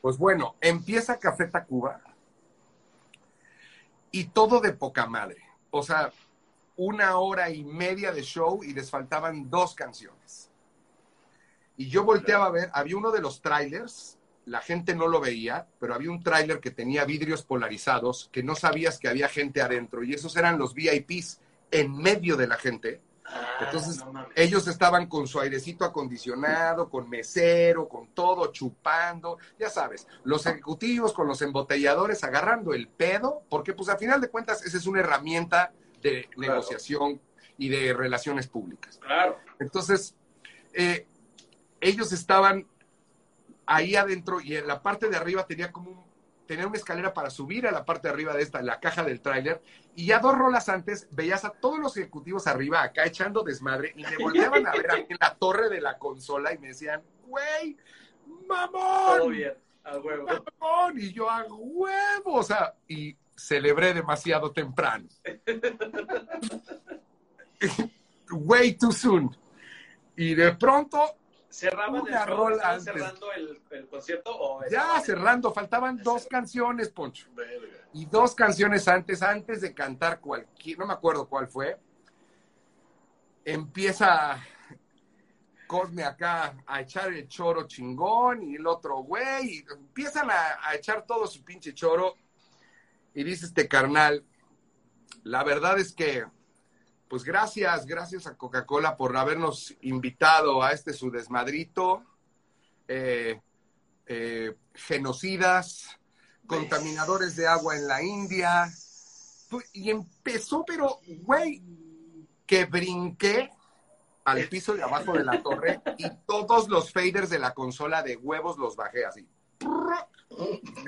Pues bueno, empieza Café Tacuba y todo de poca madre. O sea, una hora y media de show y les faltaban dos canciones. Y yo volteaba a ver, había uno de los trailers, la gente no lo veía, pero había un tráiler que tenía vidrios polarizados que no sabías que había gente adentro y esos eran los VIPs en medio de la gente. Entonces, Ah, no mames. Ellos estaban con su airecito acondicionado, con mesero, con todo, chupando, ya sabes, los ejecutivos con los embotelladores agarrando el pedo, porque pues a final de cuentas esa es una herramienta de Claro. negociación y de relaciones públicas. Claro. Entonces, eh, ellos estaban ahí adentro y en la parte de arriba tenía como un, tenía una escalera para subir a la parte de arriba de esta, la caja del tráiler, y ya dos rolas antes veías a todos los ejecutivos arriba acá echando desmadre y me volteaban a ver a mí en la torre de la consola y me decían, güey, mamón, Todo bien. A huevo. mamón", y yo a huevo, o sea, y celebré demasiado temprano. [LAUGHS] Way too soon. Y de pronto ¿Cerraban el Una show? rola ¿Estaban antes. cerrando el, el concierto? O Ya cerrando, faltaban dos canciones, Poncho. Verga. Y dos canciones antes, antes de cantar cualquier, no me acuerdo cuál fue, empieza Cosme acá a echar el choro chingón y el otro güey, y empiezan a, a echar todo su pinche choro. Y dice este carnal, la verdad es que, pues gracias, gracias a Coca-Cola por habernos invitado a este su desmadrito. Eh, eh, genocidas, contaminadores de agua en la India. Pu- Y empezó, pero, güey, que brinqué al piso de abajo de la torre y todos los faders de la consola de huevos los bajé así.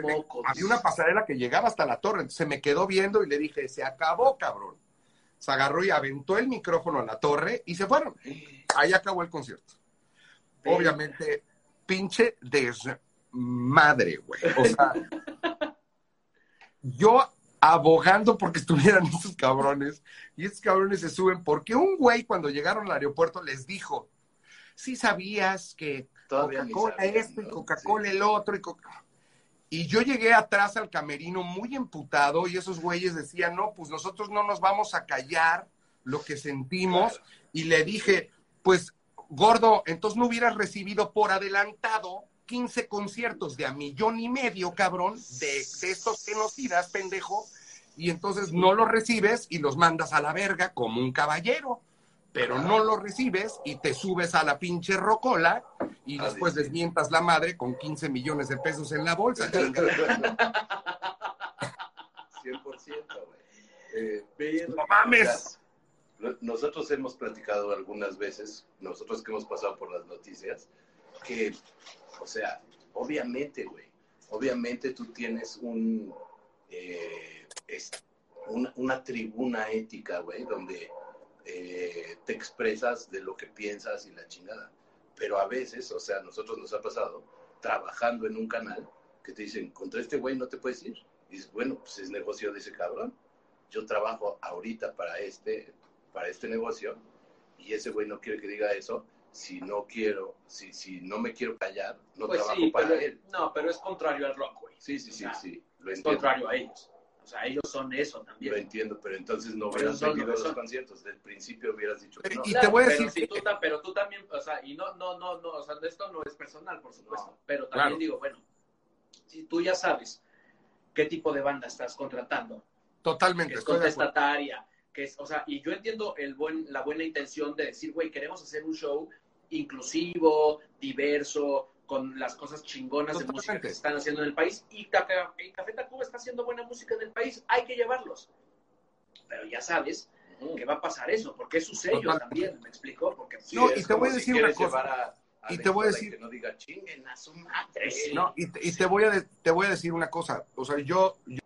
Mocos. Había una pasarela que llegaba hasta la torre, entonces se me quedó viendo y le dije, se acabó, cabrón. Se agarró y aventó el micrófono a la torre y se fueron. Ahí acabó el concierto. Obviamente, pinche desmadre, güey. O sea, yo abogando porque estuvieran esos cabrones y esos cabrones se suben porque un güey cuando llegaron al aeropuerto les dijo, sí sabías que Coca-Cola esto y. Coca-Cola Sí. el otro y Coca- y yo llegué atrás al camerino muy emputado y esos güeyes decían, no, pues nosotros no nos vamos a callar lo que sentimos. Y le dije, pues, gordo, entonces no hubieras recibido por adelantado 15 conciertos de a millón y medio, cabrón, de, de estos genocidas, pendejo. Y entonces no los recibes y los mandas a la verga como un caballero. Pero no los recibes y te subes a la pinche rocola y Ah, después sí. desmientas la madre con 15 millones de pesos en la bolsa. chinga. 100%, güey. Eh. ¡No mames! Lo- nosotros hemos platicado algunas veces, nosotros que hemos pasado por las noticias, que, o sea, obviamente, güey, obviamente tú tienes un, eh, es- una, una tribuna ética, güey, donde eh, te expresas de lo que piensas y la chingada. Pero a veces, o sea, a nosotros nos ha pasado trabajando en un canal que te dicen, contra este güey no te puedes ir. Y dices, bueno, pues es negocio de ese cabrón. Yo trabajo ahorita para este, para este negocio y ese güey no quiere que diga eso. Si no quiero, si, si no me quiero callar, no Pues trabajo sí, para pero, él. no, pero es contrario al rock, güey. Sí, sí, sí, o sea, sí, lo Es entiendo. contrario a ellos. O sea, ellos son eso Lo también. entiendo, pero entonces no hubieras vendido los son- conciertos. Del principio hubieras dicho que no. Y te voy a pero decir si que- tú, pero tú también, o sea, y no, no, no, no, o sea, esto no es personal, por supuesto, No. pero también Claro. digo, bueno, si tú ya sabes qué tipo de banda estás contratando, Totalmente, que es contestataria, que es, o sea, y yo entiendo el buen, la buena intención de decir, güey, queremos hacer un show inclusivo, diverso, con las cosas chingonas de música que se están haciendo en el país, y, Café Tacuba está haciendo buena música en el país, hay que llevarlos. Pero ya sabes Ujú. que va a pasar eso, porque es su sello Totalmente. también, ¿me explico? Porque Sí, No, y te voy a si decir una cosa. a, y te voy a decir... Que no diga chinguen a su madre. No, y, te, y te, voy a, te voy a decir una cosa. O sea, yo, yo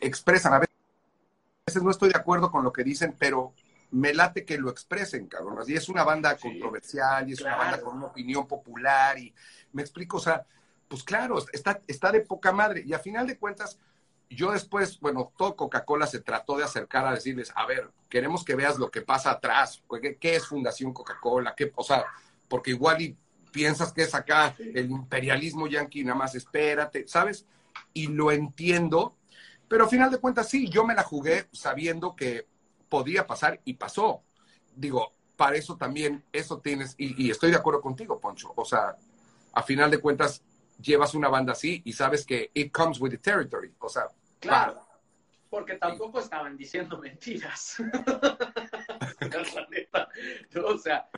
expresan, a veces no estoy de acuerdo con lo que dicen, pero me late que lo expresen, cabrón. Y es una banda sí, controversial, y es claro. una banda con una opinión popular, y me explico, o sea, pues claro, está, está de poca madre. Y a final de cuentas, yo después, bueno, todo Coca-Cola se trató de acercar a decirles, a ver, queremos que veas lo que pasa atrás, qué, qué es Fundación Coca-Cola, qué, o sea, porque igual y piensas que es acá el imperialismo yanqui, nada más espérate, ¿sabes? Y lo entiendo, pero a final de cuentas sí, yo me la jugué sabiendo que podía pasar y pasó. Digo, para eso también, eso tienes, y, y, estoy de acuerdo contigo, Poncho. O sea, a final de cuentas, llevas una banda así y sabes que it comes with the territory. O sea, claro. Porque tampoco estaban diciendo mentiras. [LAUGHS] La neta. O sea,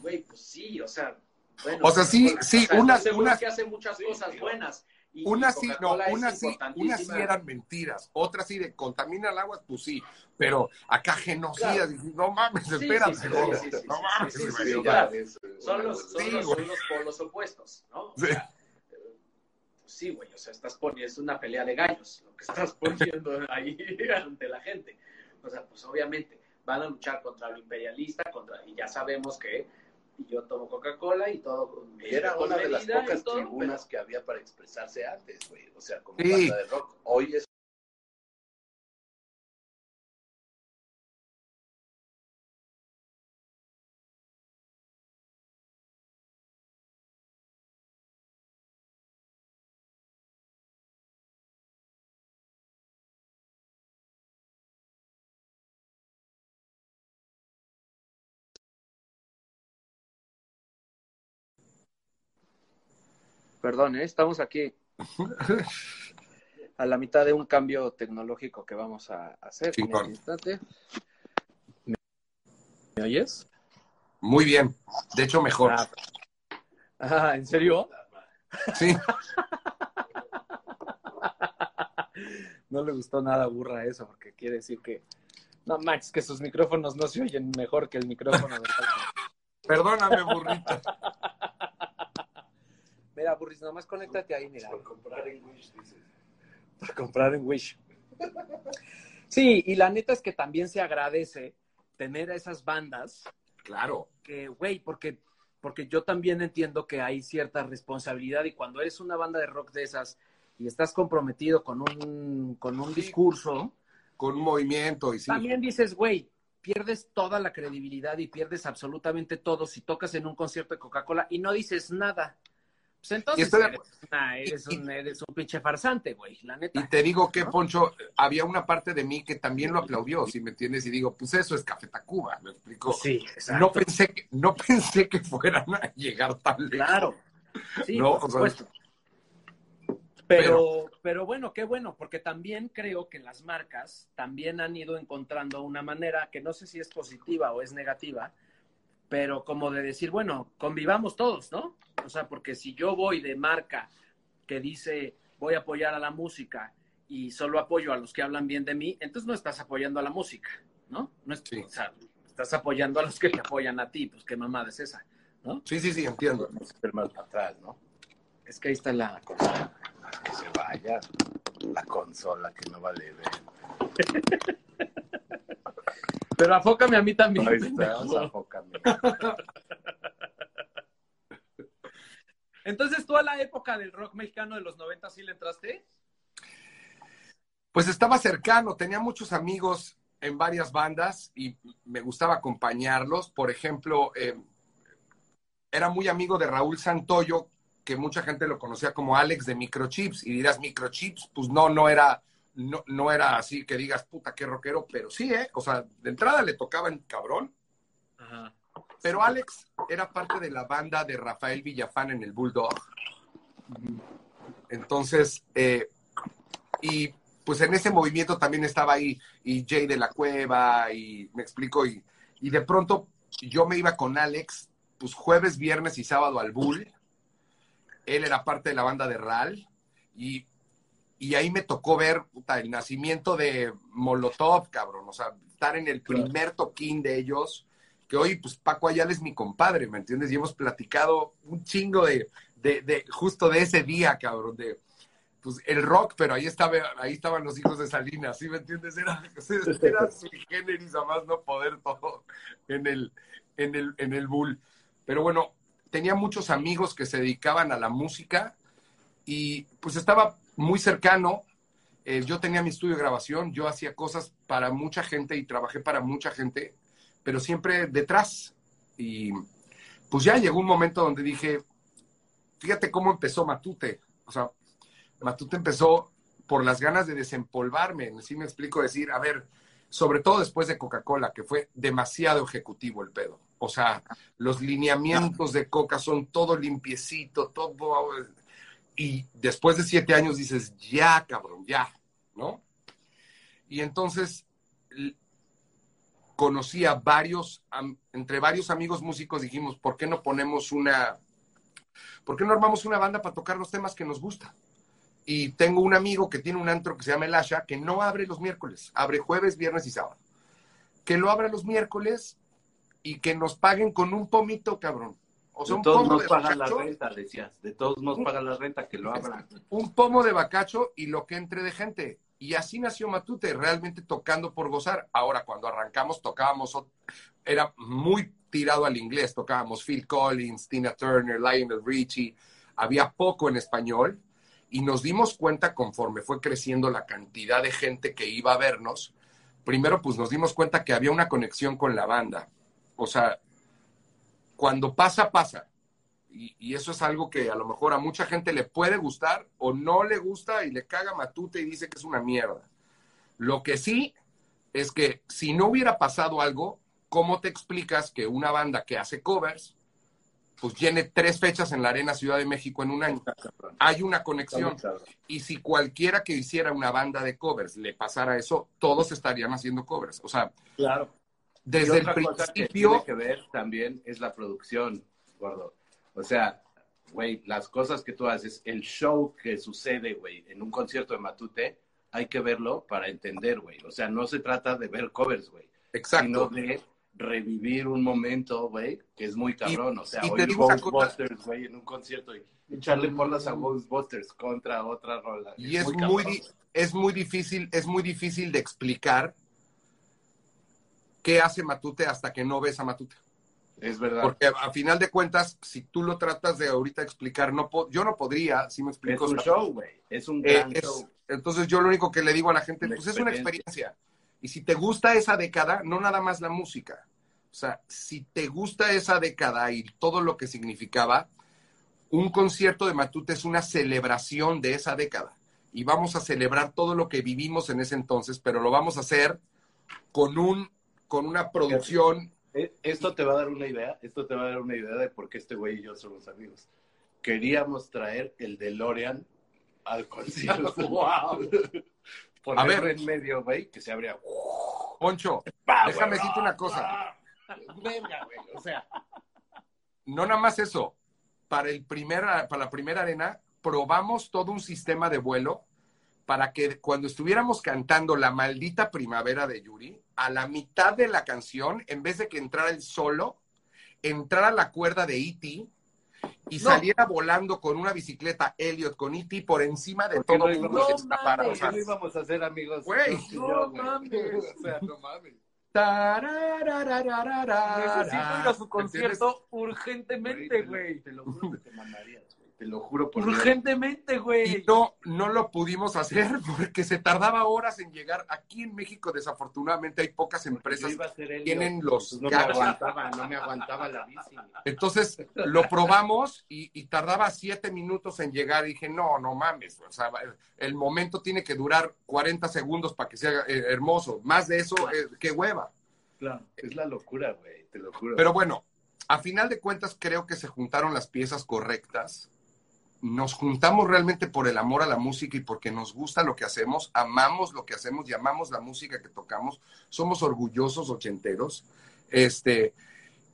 güey, pues sí, o sea. Bueno, o sea, sí, sí, o sea, unas, unas, unas, que hace muchas sí, cosas buenas. Y, unas sí, no, unas sí, unas sí eran mentiras, otras sí de contamina el agua, pues sí, pero acá genocidas, Claro. no mames, Sí, espérate, sí, sí, gordo, sí, sí, sí, no mames, son los, son, los, güey. son los polos opuestos, ¿no? O sea, eh, sí, güey, o sea, estás poniendo, es una pelea de gallos, lo que estás poniendo ahí [LAUGHS] ante la gente. O sea, pues obviamente van a luchar contra lo imperialista, contra, y ya sabemos que y yo tomo Coca-Cola y todo. Y era una de las pocas todo, tribunas que había para expresarse antes, güey. O sea, como Sí. banda de rock. Hoy es Perdón, ¿eh? estamos aquí [LAUGHS] a la mitad de un cambio tecnológico que vamos a hacer en instante. ¿Me, ¿Me oyes? Muy bien, de hecho mejor, Ah, ah, ¿en serio? sí, [LAUGHS] No le gustó nada burra eso, porque quiere decir que. No, Max, que sus micrófonos no se oyen mejor que el micrófono de [LAUGHS] perdóname, burrito, Mira, Burris, nomás conéctate ahí, mira. por comprar en Wish, dices. Para comprar en Wish. Sí, y la neta es que también se agradece tener a esas bandas claro, que, güey, porque, porque yo también entiendo que hay cierta responsabilidad y cuando eres una banda de rock de esas y estás comprometido con un, con un Sí. discurso, con un movimiento y sí, también dices, güey, pierdes toda la credibilidad y pierdes absolutamente todo si tocas en un concierto de Coca-Cola y no dices nada. Pues entonces estoy de eres, una- eres y- un, eres un pinche farsante, güey, la neta. Y te digo que, ¿No? Poncho, había una parte de mí que también lo aplaudió, si me entiendes, y digo, pues eso es Café Tacuba, me explico. Sí, exacto. No pensé que, no pensé que fueran a llegar tan lejos. Claro. Sí, No, por supuesto. Pero, pero bueno, qué bueno, porque también creo que las marcas también han ido encontrando una manera que no sé si es positiva o es negativa, pero como de decir, bueno, convivamos todos, ¿no? O sea, porque si yo voy de marca que dice voy a apoyar a la música y solo apoyo a los que hablan bien de mí, entonces no estás apoyando a la música, ¿no? no es- Sí. O sea, estás apoyando a los que te apoyan a ti, pues qué mamada es esa, ¿no? Sí, sí, sí, entiendo. Ver más para atrás, ¿no? Es que ahí está la cosa. Que se vaya la consola que no vale ver. [LAUGHS] Pero afócame a mí también. Ahí está, afócame. [LAUGHS] Entonces, ¿tú a la época del rock mexicano de los 90 sí le entraste? Pues estaba cercano, tenía muchos amigos en varias bandas y me gustaba acompañarlos. Por ejemplo, eh, era muy amigo de Raúl Santoyo, que mucha gente lo conocía como Alex de Microchips. Y dirás, Microchips, pues no, no era, no, no era así que digas, puta, qué rockero, pero sí, ¿eh? O sea, de entrada le tocaban cabrón. Ajá. Pero Alex era parte de la banda de Rafael Villafán en el Bulldog. Entonces, eh, y pues en ese movimiento también estaba ahí y Jay de la Cueva y me explico y, y de pronto yo me iba con Alex pues jueves, viernes y sábado al Bull. Él era parte de la banda de RAL y, y ahí me tocó ver puta, el nacimiento de Molotov, cabrón. O sea, estar en el primer toquín de ellos, que hoy, pues Paco Ayala es mi compadre, ¿me entiendes? Y hemos platicado un chingo de, de, de justo de ese día, cabrón, de pues el rock, pero ahí estaba, ahí estaban los hijos de Salinas, ¿sí me entiendes? Era, era su generis a más no poder todo en el, en el, en el bull. Pero bueno, tenía muchos amigos que se dedicaban a la música y pues estaba muy cercano. Eh, yo tenía mi estudio de grabación, yo hacía cosas para mucha gente y trabajé para mucha gente, pero siempre detrás. Y pues ya llegó un momento donde dije, fíjate cómo empezó Matute. O sea, Matute empezó por las ganas de desempolvarme, si me explico, decir, a ver, sobre todo después de Coca-Cola, que fue demasiado ejecutivo el pedo. O sea, los lineamientos de Coca son todo limpiecito, todo... Y después de siete años dices, ya, cabrón, ya, ¿no? Y entonces conocí a varios, entre varios amigos músicos dijimos, ¿por qué no ponemos una, ¿por qué no armamos una banda para tocar los temas que nos gustan? Y tengo un amigo que tiene un antro que se llama El Asha, que no abre los miércoles, abre jueves, viernes y sábado. Que lo abra los miércoles y que nos paguen con un pomito, cabrón. O sea, de todos nos pagan la renta, decías. De todos nos pagan la renta, que lo abran. Un pomo de bacacho y lo que entre de gente. Y así nació Matute, realmente tocando por gozar. Ahora, cuando arrancamos, tocábamos, era muy tirado al inglés. Tocábamos Phil Collins, Tina Turner, Lionel Richie. Había poco en español y nos dimos cuenta conforme fue creciendo la cantidad de gente que iba a vernos, primero pues nos dimos cuenta que había una conexión con la banda. O sea, cuando pasa, pasa. Y, eso es algo que a lo mejor a mucha gente le puede gustar o no le gusta y le caga matute y dice que es una mierda. Lo que sí es que si no hubiera pasado algo, ¿cómo te explicas que una banda que hace covers pues llene tres fechas en la Arena Ciudad de México en un año. Hay una conexión. Y si cualquiera que hiciera una banda de covers le pasara eso, todos estarían haciendo covers. O sea, claro. desde el principio. que que ver también es la producción, gordo. O sea, güey, las cosas que tú haces, el show que sucede, güey, en un concierto de Matute, hay que verlo para entender, güey. O sea, no se trata de ver covers, güey. Exacto. Sino de revivir un momento, güey, que es muy cabrón. o sea, hoy Ghostbusters, güey, en un concierto y echarle porras a Ghostbusters contra otra rola. Y es, muy, es muy difícil, es muy difícil de explicar qué hace Matute hasta que no ves a Matute. Es verdad. Porque a, final de cuentas, si tú lo tratas de ahorita explicar, no yo no podría, si me explico. Es un show, güey. Es un gran eh, show. Entonces yo lo único que le digo a la gente, pues es una experiencia. Y si te gusta esa década, no nada más la música. O sea, si te gusta esa década y todo lo que significaba, un concierto de Matute es una celebración de esa década. Y vamos a celebrar todo lo que vivimos en ese entonces, pero lo vamos a hacer con un con una producción. Eh, esto te va a dar una idea, esto te va a dar una idea de por qué este güey y yo somos amigos. Queríamos traer el DeLorean al concierto. [LAUGHS] ¡Wow! a ver, en medio, güey, que se abría. Poncho, déjame decirte una cosa. Venga, güey, o sea. No nada más eso. Para, el primer, para la primera arena, probamos todo un sistema de vuelo para que cuando estuviéramos cantando la maldita primavera de Yuri, a la mitad de la canción, en vez de que entrara el solo, entrara la cuerda de E.T y saliera volando con una bicicleta Elliot con E.T. por encima de todo el mundo. No, o sea, no íbamos a hacer amigos. Güey, no, mames. [LAUGHS] O sea, no mames. Necesito ir a su concierto urgentemente, güey. Te lo juro que te mandarías te lo juro por Urgentemente, güey. Y no, no lo pudimos hacer [LAUGHS] porque se tardaba horas en llegar. Aquí en México, desafortunadamente, hay pocas empresas que tienen los pues no me aguantaba, no me aguantaba la bici. Entonces, lo probamos y, tardaba siete minutos en llegar. Y dije, no, no mames. O sea, el momento tiene que durar 40 segundos para que sea eh, hermoso. Más de eso, eh, qué hueva. Claro, es la locura, güey, te lo juro. Pero bueno, a final de cuentas creo que se juntaron las piezas correctas nos juntamos realmente por el amor a la música y porque nos gusta lo que hacemos, amamos lo que hacemos y amamos la música que tocamos, somos orgullosos ochenteros, este,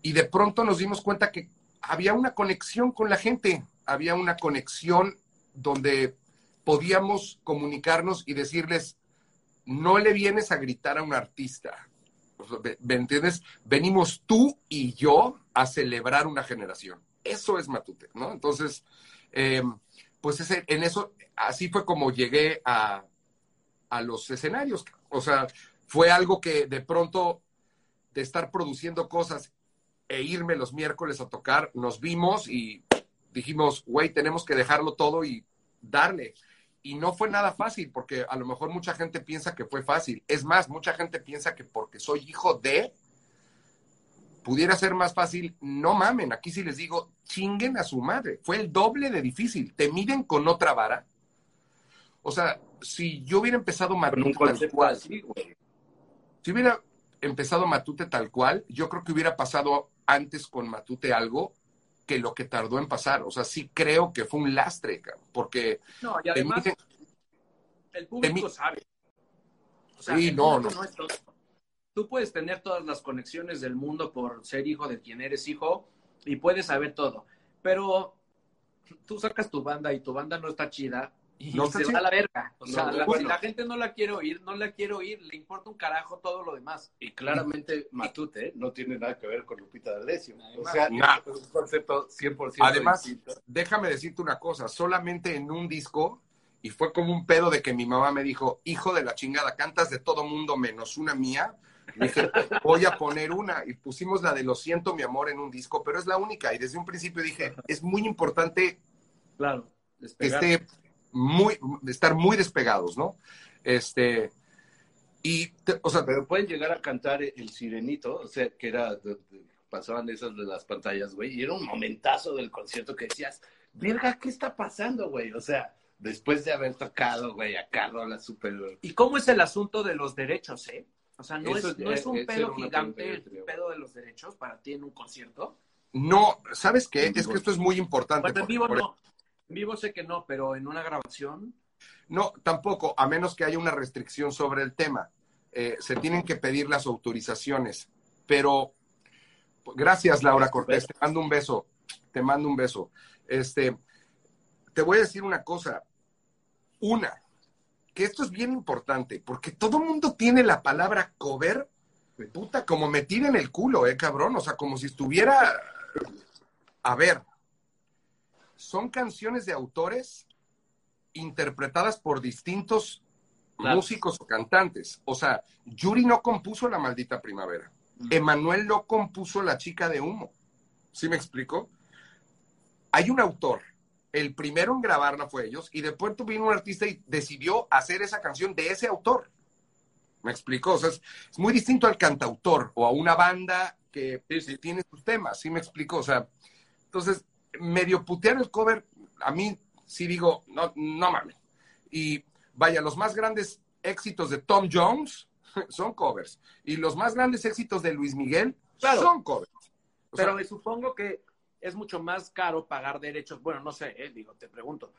y de pronto nos dimos cuenta que había una conexión con la gente, había una conexión donde podíamos comunicarnos y decirles, no le vienes a gritar a un artista, ¿Me entiendes? Venimos tú y yo a celebrar una generación. Eso es Matute, ¿no? Entonces, eh, pues ese, en eso, así fue como llegué a, a los escenarios. O sea, fue algo que de pronto, de estar produciendo cosas e irme los miércoles a tocar, nos vimos y dijimos, güey, tenemos que dejarlo todo y darle. Y no fue nada fácil, porque a lo mejor mucha gente piensa que fue fácil. Es más, mucha gente piensa que porque soy hijo de, pudiera ser más fácil. No mamen, aquí sí les digo, chinguen a su madre. Fue el doble de difícil. Te miden con otra vara. O sea, si yo hubiera empezado Matute tal cual, así, güey. si hubiera empezado Matute tal cual, yo creo que hubiera pasado antes con Matute algo que lo que tardó en pasar. O sea, sí creo que fue un lastre, cabrón, porque No, y te además, miden- el público sabe. O sea, Sí, el no, no. es tonto. Tú puedes tener todas las conexiones del mundo por ser hijo de quien eres hijo y puedes saber todo. Pero tú sacas tu banda y tu banda no está chida y No está se chida. va a la verga. O No, sea, la, si la gente no la quiere oír, no la quiere oír, le importa un carajo todo lo demás. Y claramente Matute no tiene nada que ver con Lupita D'Alessio. O sea, nada. es un concepto 100% Además, distinto. déjame decirte una cosa, solamente en un disco, y fue como un pedo de que mi mamá me dijo, hijo de la chingada, cantas de todo mundo menos una mía. Dije, voy a poner una. Y pusimos la de Lo siento, mi amor, en un disco, pero es la única. Y desde un principio dije, es muy importante Claro. que despegar. esté muy, estar muy despegados, ¿no? Este, y, te- o sea, Pero pueden llegar a cantar el sirenito, o sea, que era, pasaban esas de las pantallas, güey, y era un momentazo del concierto que decías, verga, ¿qué está pasando, güey? O sea, después de haber tocado, güey, a Carlos, la super... ¿Y cómo es el asunto de los derechos, eh? O sea, no, Eso es, no es un es- pedo gigante el pedo de los derechos para ti en un concierto. no, ¿sabes qué? En Es vivo. que esto es muy importante. Bueno, en porque, vivo por no. En vivo sé que no, pero en una grabación. No, tampoco, a menos que haya una restricción sobre el tema. Eh, se tienen que pedir las autorizaciones. Pero, gracias, Laura Cortés, te mando un beso. Te mando un beso. Este, te voy a decir una cosa. Una, que esto es bien importante, porque todo mundo tiene la palabra cover, puta, como metida en el culo, eh, cabrón. O sea, como si estuviera. A ver, son canciones de autores interpretadas por distintos Claro. músicos o cantantes. O sea, Yuri no compuso La Maldita Primavera. Emanuel no compuso La Chica de Humo. ¿Sí me explico? Hay un autor. El primero en grabarla fue ellos y después vino un artista y decidió hacer esa canción de ese autor. ¿Me explico? O sea, es, es muy distinto al cantautor o a una banda que tiene sus temas. ¿Sí me explico? O sea, entonces, medio putear el cover, a mí sí digo, no, no mames. Y vaya, los más grandes éxitos de Tom Jones [LAUGHS] son covers. Y los más grandes éxitos de Luis Miguel Claro. son covers. O sea, Pero me supongo que es mucho más caro pagar derechos. Bueno, no sé, eh, digo, te pregunto.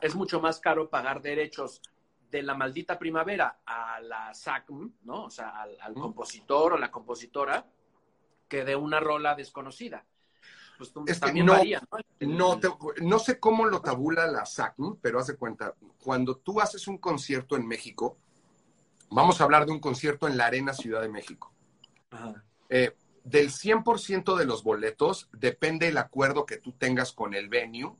Es mucho más caro pagar derechos de la maldita primavera a la SACM, ¿no? O sea, al, compositor o la compositora, que de una rola desconocida. Pues tú- Es que también no- varía, ¿no? no, te- no sé cómo lo tabula la SACM, pero hace cuenta, cuando tú haces un concierto en México, vamos a hablar de un concierto en la Arena Ciudad de México. Ajá. Eh, del 100% de los boletos depende el acuerdo que tú tengas con el venue.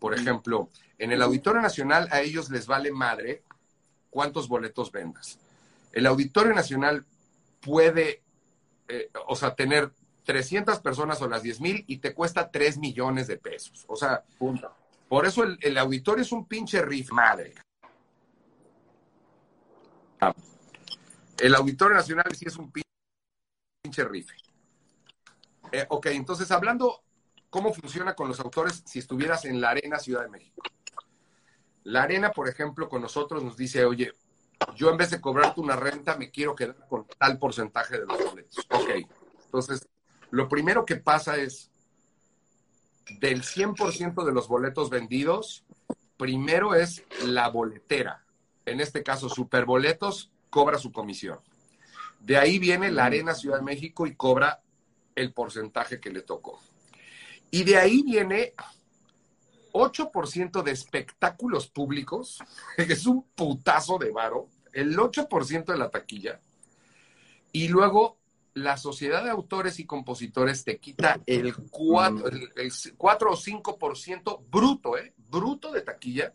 Por ejemplo, en el Auditorio Nacional a ellos les vale madre cuántos boletos vendas. El Auditorio Nacional puede, eh, o sea, tener 300 personas o las 10 mil y te cuesta 3 millones de pesos. O sea, Punto. por eso el, el auditorio es un pinche riff, madre. Ah. El Auditorio Nacional sí es un pin- pinche riff. Eh, ok, entonces hablando cómo funciona con los autores si estuvieras en la Arena Ciudad de México. La Arena, por ejemplo, con nosotros nos dice, oye, yo en vez de cobrarte una renta, me quiero quedar con tal porcentaje de los boletos. Ok, entonces, lo primero que pasa es, del 100% de los boletos vendidos, primero es la boletera. En este caso, Superboletos cobra su comisión. De ahí viene la Arena Ciudad de México y cobra el porcentaje que le tocó. Y de ahí viene 8% de espectáculos públicos, [LAUGHS] que es un putazo de varo, el 8% de la taquilla, y luego la sociedad de autores y compositores te quita el 4, el, el 4 o 5% bruto, ¿eh? Bruto de taquilla.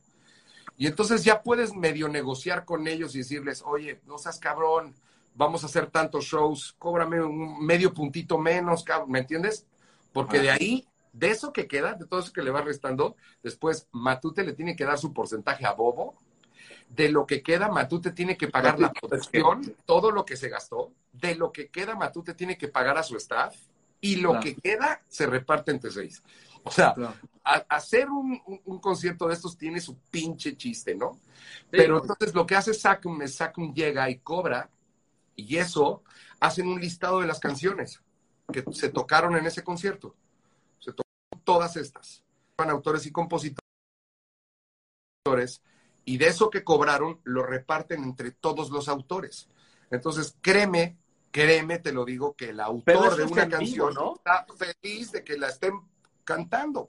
Y entonces ya puedes medio negociar con ellos y decirles, oye, no seas cabrón, vamos a hacer tantos shows, cóbrame un medio puntito menos, ¿me entiendes? Porque de ahí, de eso que queda, de todo eso que le va restando, después Matute le tiene que dar su porcentaje a Bobo. De lo que queda, Matute tiene que pagar la producción, todo lo que se gastó. De lo que queda, Matute tiene que pagar a su staff. Y lo Claro. que queda se reparte entre seis. O sea, Claro. a- hacer un, un- un concierto de estos tiene su pinche chiste, ¿no? Sí, Pero ¿no? entonces lo que hace Sacum es Sacum llega y cobra, y eso hacen un listado de las canciones que se tocaron en ese concierto. Se tocaron todas estas. Van autores y compositores, y de eso que cobraron lo reparten entre todos los autores. Entonces, créeme, créeme, te lo digo, que el autor de una vivo, canción ¿no? está feliz de que la estén cantando.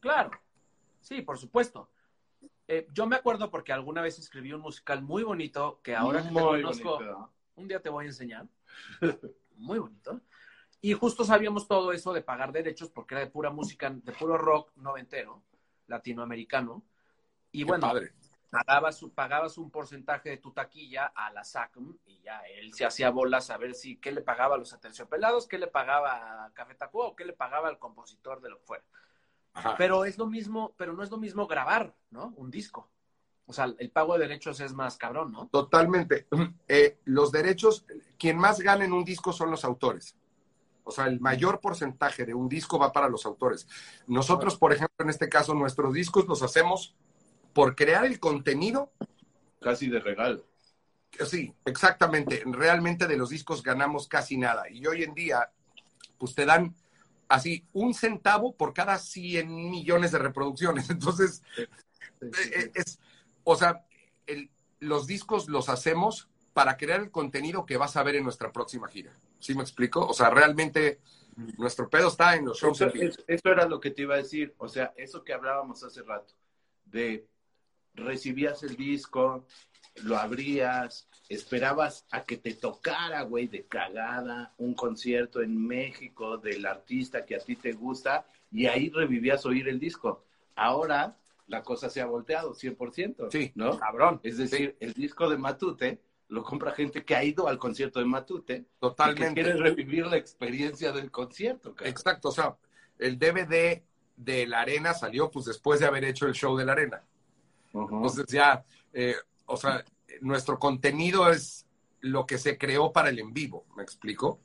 Claro, sí, por supuesto. Eh, yo me acuerdo porque alguna vez escribí un musical muy bonito que ahora que te Muy conozco, bonito. un día te voy a enseñar. [LAUGHS] Muy bonito. Y justo sabíamos todo eso de pagar derechos porque era de pura música, de puro rock noventero, latinoamericano. Y Qué bueno, padre. pagabas, un- pagabas un porcentaje de tu taquilla a la SACM y ya él se hacía bolas a ver si qué le pagaba a los aterciopelados, qué le pagaba a Café Tacuba o qué le pagaba al compositor de lo que fuera. Ajá. Pero es lo mismo, pero no es lo mismo grabar, ¿no? Un disco. O sea, el pago de derechos es más cabrón, ¿no? Totalmente. [CLEARS THROAT] Eh, los derechos, quien más gana en un disco son los autores. O sea, el mayor porcentaje de un disco va para los autores. Nosotros, por ejemplo, en este caso, nuestros discos los hacemos por crear el contenido. Casi de regalo. Sí, exactamente. Realmente de los discos ganamos casi nada. Y hoy en día, pues te dan así un centavo por cada 100 millones de reproducciones. [LAUGHS] Entonces, eh, es, o sea, el- los discos los hacemos para crear el contenido que vas a ver en nuestra próxima gira. ¿Sí me explico? O sea, realmente nuestro pedo está en los shows Eso, en eso era lo que te iba a decir. O sea, eso que hablábamos hace rato, de recibías el disco, lo abrías, esperabas a que te tocara, güey, de cagada, un concierto en México del artista que a ti te gusta, y ahí revivías oír el disco. Ahora la cosa se ha volteado 100%, Sí. ¿no? Cabrón. Es decir, el disco de Matute lo compra gente que ha ido al concierto de Matute y que Totalmente. quiere revivir la experiencia del concierto, cabrón. Exacto. O sea, el DVD de la arena salió pues después de haber hecho el show de la arena. Entonces ya, eh, o sea, nuestro contenido es lo que se creó para el en vivo, ¿me explico?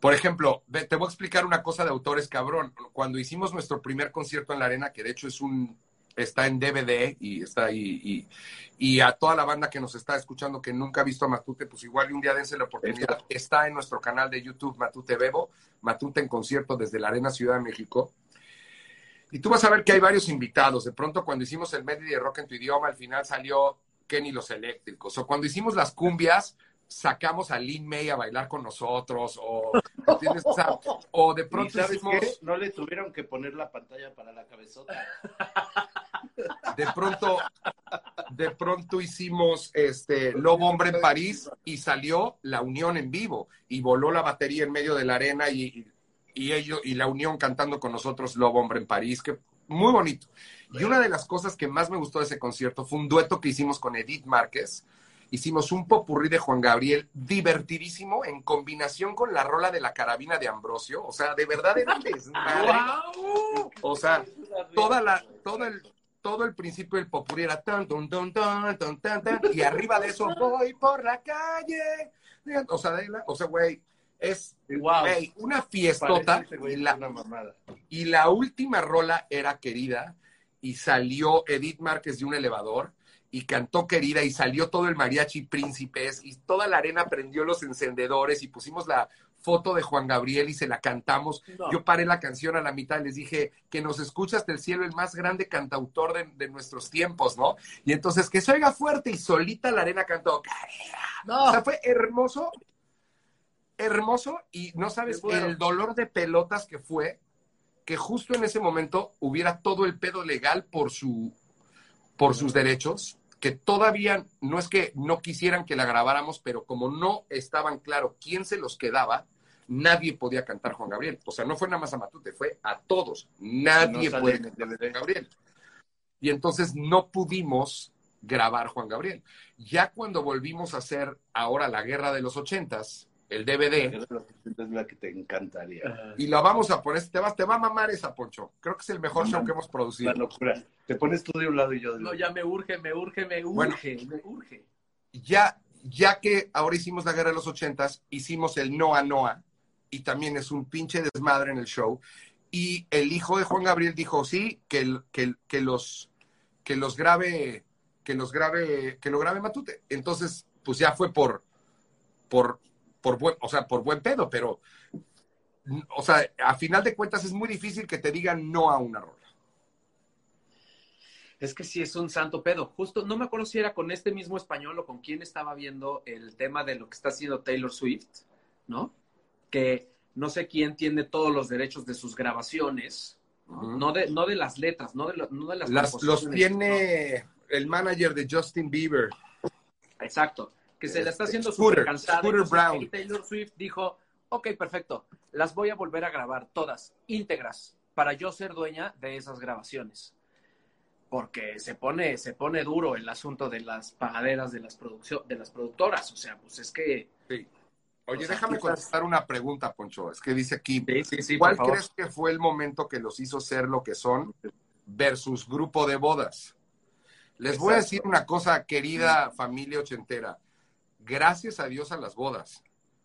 Por ejemplo, te voy a explicar una cosa de autores cabrón. Cuando hicimos nuestro primer concierto en la arena, que de hecho es un, está en DVD y está ahí, y, y a toda la banda que nos está escuchando que nunca ha visto a Matute, pues igual y un día dense la oportunidad. Está en nuestro canal de YouTube Matute Bebo, Matute en concierto desde la Arena Ciudad de México. Y tú vas a ver que hay varios invitados. De pronto, cuando hicimos el medley de rock en tu idioma, al final salió Kenny los Eléctricos. O cuando hicimos las cumbias, sacamos a Lin May a bailar con nosotros. O, ¿entiendes? O, sea, o de ¿Y pronto sabes hicimos, qué? No le tuvieron que poner la pantalla para la cabezota. de pronto, de pronto hicimos este Lobo Hombre en París y salió la Unión en vivo y voló la batería en medio de la arena y, y ellos y la Unión cantando con nosotros Lobo Hombre en París, que muy bonito. Y una de las cosas que más me gustó de ese concierto fue un dueto que hicimos con Edith Márquez. Hicimos un popurrí de Juan Gabriel divertidísimo en combinación con la rola de la carabina de Ambrosio. O sea, de verdad era [LAUGHS] desmadre. O sea, toda la, todo el, todo el principio del popurrí era tan, tan, tan, tan, tan, tan, tan, y arriba de eso voy por la calle. O sea, de la- o sea, güey, es Wow. una fiestota y la, una mamada. y la última rola era querida y salió Edith Márquez de un elevador y cantó querida y salió todo el mariachi príncipes y toda la arena prendió los encendedores y pusimos la foto de Juan Gabriel y se la cantamos. No. Yo paré la canción a la mitad y les dije que nos escucha hasta el cielo el más grande cantautor de, de nuestros tiempos, ¿no? Y entonces que se oiga fuerte y solita la arena cantó. O sea, fue hermoso, hermoso y no sabes el dolor de pelotas que fue que justo en ese momento hubiera todo el pedo legal por su por sus derechos que todavía no es que no quisieran que la grabáramos, pero como no estaban claro quién se los quedaba, nadie podía cantar Juan Gabriel. O sea, no fue nada más a Matute, fue a todos. Nadie No puede cantar. Juan Gabriel. Y entonces no pudimos grabar Juan Gabriel. Ya cuando volvimos a hacer ahora la guerra de los ochentas, el DVD, Es la que te encantaría. y la vamos a poner, te va, te va a mamar esa, Poncho. Creo que es el mejor show que hemos producido. La locura. Te pones tú de un lado y yo No, otro. ya me urge, me urge, me Bueno. urge, me urge. ya, ya que ahora hicimos la guerra de los ochentas, hicimos el Noa Noa, y también es un pinche desmadre en el show. Y el hijo de Juan Gabriel dijo, sí, que, que, que los, que los grabe, que los grabe, que lo grabe Matute. Entonces, pues ya fue por, por, por buen, o sea, por buen pedo, pero, o sea, a final de cuentas es muy difícil que te digan no a una rola. Es que sí es un santo pedo. Justo, no me acuerdo si era con este mismo español o con quién estaba viendo el tema de lo que está haciendo Taylor Swift, ¿no? Que no sé quién tiene todos los derechos de sus grabaciones, ¿no? De, no de las letras, no de, lo- no de las Las, los tiene el manager de Justin Bieber. Exacto. Que se le está Este, haciendo Scooter, súper cansada. Scooter Brown. ahí Taylor Swift dijo, ok, perfecto, las voy a volver a grabar todas, íntegras, para yo ser dueña de esas grabaciones. Porque se pone, se pone duro el asunto de las pagaderas de las, de las productoras. O sea, pues es que... Sí. Oye, O sea, déjame contestar una pregunta, Poncho. Es que dice aquí, Sí, sí, sí, ¿cuál crees que fue el momento que los hizo ser lo que son versus grupo de bodas? Les voy a decir una cosa, querida familia ochentera. Gracias a Dios a las bodas.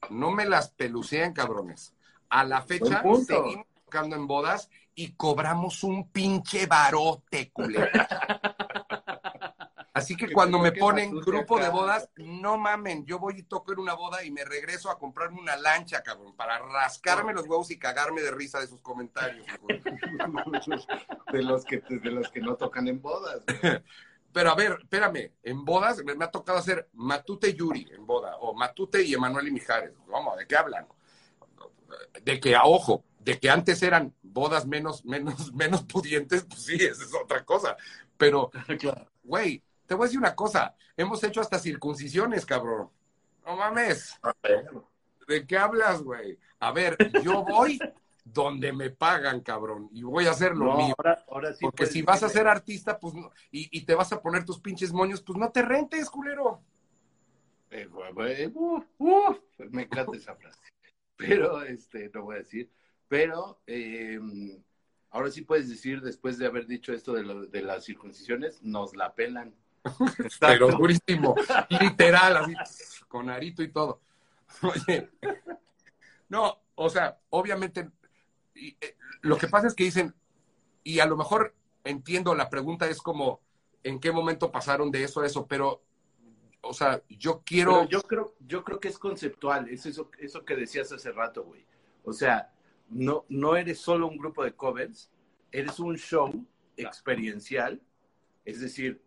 No me las peluceen, cabrones. A la fecha seguimos tocando en bodas y cobramos un pinche barote, culero. Así que Que cuando me ponen grupo de bodas, no mamen, yo voy y toco en una boda y me regreso a comprarme una lancha, cabrón, para rascarme los huevos y cagarme de risa de sus comentarios. [LAUGHS] de los que de los que no tocan en bodas. güey. [LAUGHS] Pero a ver, espérame, en bodas me, me ha tocado hacer Matute Yuri en boda, o Matute y Emanuel y Mijares. Vamos, ¿de qué hablan? De que, a ojo, de que antes eran bodas menos, menos, [LAUGHS] menos pudientes, pues sí, esa es otra cosa. Pero, [LAUGHS] güey, te voy a decir una cosa, hemos hecho hasta circuncisiones, cabrón. No mames. ¿De qué hablas, güey? A ver, yo voy donde me pagan, cabrón, y voy a hacer lo No, mío. ahora, ahora sí. Porque si vas a ser artista, pues no, y, y te vas a poner tus pinches moños, pues no te rentes, culero. Eh, uh, uh, me encanta esa frase. [LAUGHS] Pero, este, no voy a decir. Pero, eh, ahora sí puedes decir, después de haber dicho esto de, lo- de las circuncisiones, nos la pelan. [LAUGHS] Pero durísimo, [LAUGHS] literal, así, con arito y todo. Oye, no, o sea, obviamente, y, eh, lo que pasa es que dicen, y a lo mejor entiendo, la pregunta es como, ¿en qué momento pasaron de eso a eso? Pero, o sea, yo quiero... Pero yo creo, yo creo que es conceptual, es eso, eso que decías hace rato, güey. O sea, no, no eres solo un grupo de covers, eres un show experiencial, es decir,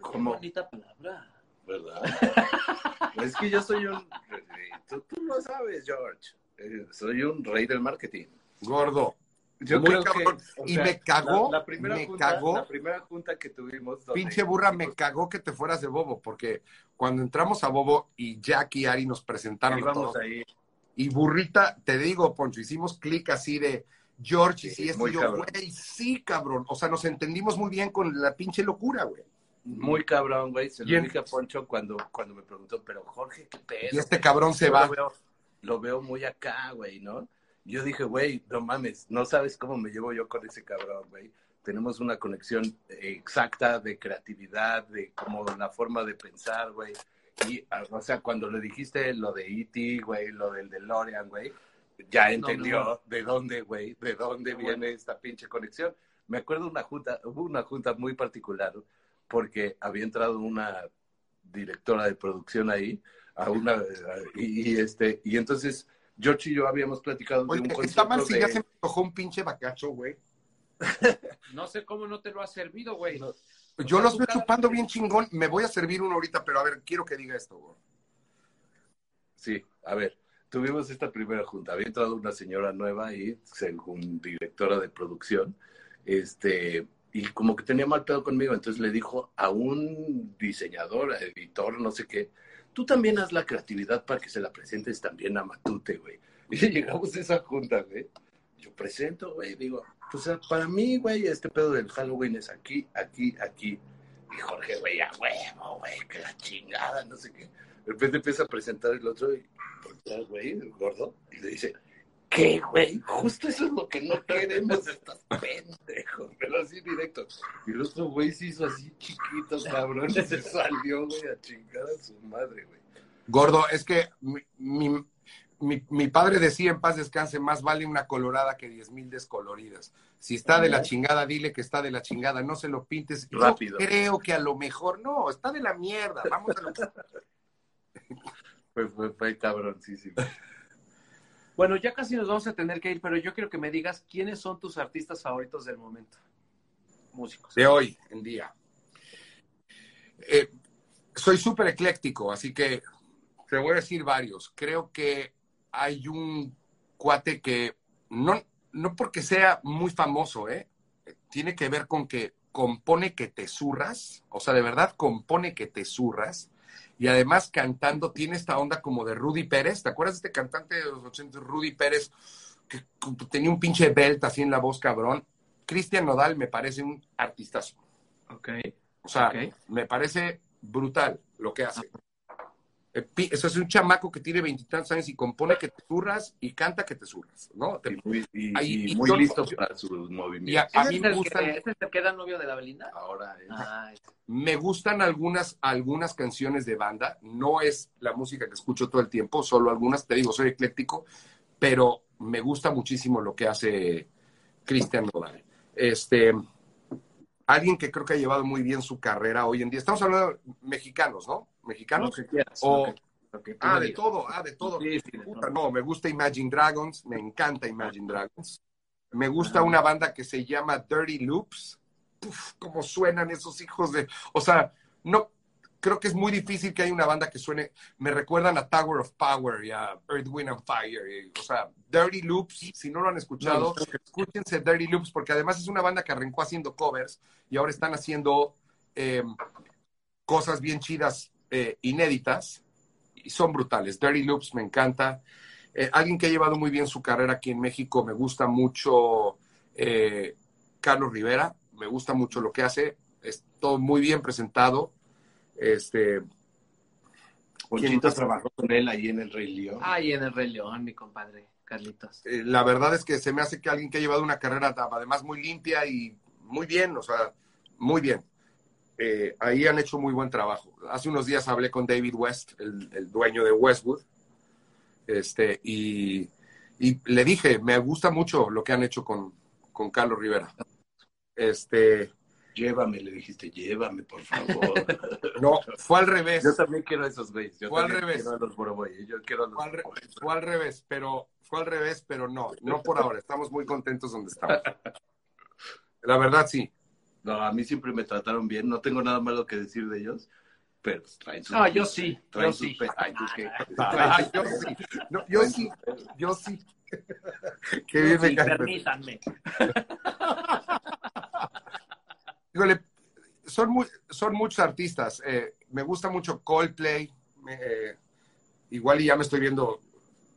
como, bonita palabra. ¿verdad? [LAUGHS] es que yo soy un, [LAUGHS] tú, tú lo sabes, George, Eh, soy un rey del marketing. Gordo. Yo Muy creo cabrón. que, o Y me cagó, la, la primera me junta, cagó. la primera junta que tuvimos. donde Pinche burra, me cagó que te fueras de Bobo, porque cuando entramos a Bobo y Jack y Ari nos presentaron a íbamos todos, ahí. y burrita, te digo, Poncho, hicimos clic así de George y Sí, si esto y yo, güey, sí, cabrón. O sea, nos entendimos muy bien con la pinche locura, güey. Muy cabrón, güey. Se lo dije a Poncho cuando, cuando me preguntó, pero Jorge, ¿qué pedo? Y este güey? cabrón se Yo va. Lo veo, lo veo muy acá, güey, ¿no? Yo dije, güey, no mames, no sabes cómo me llevo yo con ese cabrón, güey. Tenemos una conexión exacta de creatividad, de como la forma de pensar, güey. Y, ah, o sea, cuando le dijiste lo de E.T., güey, lo del DeLorean, güey, ya entendió no. de dónde, güey, de dónde No, viene bueno. esta pinche conexión. Me acuerdo una junta, hubo una junta muy particular porque había entrado una directora de producción ahí, a una, y, y, este, y entonces George y yo habíamos platicado Oye, de un está mal si de... ya se me antojó un pinche bacacho, güey. [LAUGHS] No sé cómo no te lo ha servido, güey. No, Yo sea, los veo chupando bien chingón. Me voy a servir uno ahorita, pero a ver, quiero que diga esto, güey. Sí, a ver, tuvimos esta primera junta. Había entrado una señora nueva ahí, según directora de producción, este, y como que tenía mal pedo conmigo, entonces le dijo a un diseñador, editor, no sé qué, tú también haz la creatividad para que se la presentes también a Matute, güey. [LAUGHS] Y llegamos a esa junta, güey. Yo presento, güey, digo, pues para mí, güey, este pedo del Halloween es aquí, aquí, aquí. Y Jorge, güey, a huevo, güey, que la chingada, no sé qué. De repente empieza a presentar el otro y, güey, gordo, y le dice, ¿qué, güey? Justo eso es lo que no queremos, estás pendejo, pero así directo. Y el otro güey se hizo así chiquito, cabrón, y se salió, güey, a chingar a su madre, güey. Gordo, es que mi, mi, mi, mi, padre decía en paz descanse, más vale una colorada que diez mil descoloridas. Si está de la chingada, dile que está de la chingada, no se lo pintes. Rápido. Yo creo que a lo mejor, no, está de la mierda, vamos a lo... [LAUGHS] Fue, fue, fue cabroncísimo. Bueno, ya casi nos vamos a tener que ir, pero yo quiero que me digas quiénes son tus artistas favoritos del momento. Músicos. De hoy en día. Eh, soy súper ecléctico, así que te voy a decir varios. Creo que hay un cuate que no, no porque sea muy famoso, ¿eh? tiene que ver con que compone que te zurras, o sea, de verdad compone que te zurras, y además cantando tiene esta onda como de Rudy Pérez, ¿te acuerdas de este cantante de los 80, Rudy Pérez, que tenía un pinche belt así en la voz cabrón? Cristian Nodal me parece un artistazo. Ok. O sea, me parece brutal lo que hace. Eh, Eso es un chamaco que tiene veintitantos años y compone que te zurras y canta que te zurras, ¿no? Te- Y muy, y- Ahí- y y muy yo- listo para sus y a, movimientos. a ¿Ese mí es me gustan, que, ¿Este es el que era novio de la Belinda? Ahora es. Ah, me gustan algunas, algunas canciones de banda. No es la música que escucho todo el tiempo, solo algunas. Te digo, soy ecléctico, pero me gusta muchísimo lo que hace Cristian Nodal. Este, alguien que creo que ha llevado muy bien su carrera hoy en día. Estamos hablando de mexicanos, ¿no? Lo Mexicanos. que quieras. O- lo que- lo que tú Ah, de todo, ah, de todo. Sí, sí, de Puta, todo. no, me gusta Imagine Dragons, me encanta Imagine Dragons. Me gusta una banda que se llama Dirty Loops. Uf, cómo suenan esos hijos de. O sea, no. Creo que es muy difícil que haya una banda que suene. Me recuerdan a Tower of Power y a Earth, Wind and Fire. y- o sea, Dirty Loops, si no lo han escuchado, no. escúchense Dirty Loops, porque además es una banda que arrancó haciendo covers y ahora están haciendo eh, cosas bien chidas, eh, inéditas, y son brutales. Dirty Loops me encanta. Eh, alguien que ha llevado muy bien su carrera aquí en México, me gusta mucho eh, Carlos Rivera, me gusta mucho lo que hace, es todo muy bien presentado. Este, trabajó con él ahí en el Rey León. Ay, en el Rey León, mi compadre, Carlitos. eh, la verdad es que se me hace que alguien que ha llevado una carrera además muy limpia y muy bien, o sea, muy bien. Eh, ahí han hecho muy buen trabajo. Hace unos días hablé con David West, el, el dueño de Westwood, este, y, y le dije, me gusta mucho lo que han hecho con, con Carlos Rivera. Este, Llévame, le dijiste, llévame, por favor. [LAUGHS] no, fue al revés. Yo también quiero a esos güeyes. Yo Fue al revés. quiero a los Boroboy. Yo quiero a los Fue al, re- Boroboy. fue al revés, pero fue al revés, pero no, no por ahora. Estamos muy contentos donde estamos. [LAUGHS] La verdad, sí. No, a mí siempre me trataron bien. No tengo nada malo que decir de ellos. Pero pues, traen sus. Ah, yo sí, Traen yo sus sí. pe- Ay, ¿tú qué? [LAUGHS] Ay, yo sí. No, yo sí. Yo sí. [LAUGHS] Qué bien me Sí, cae. permítanme. [LAUGHS] Híjole, son, muy, son muchos artistas. Eh, me gusta mucho Coldplay. eh, igual y ya me estoy viendo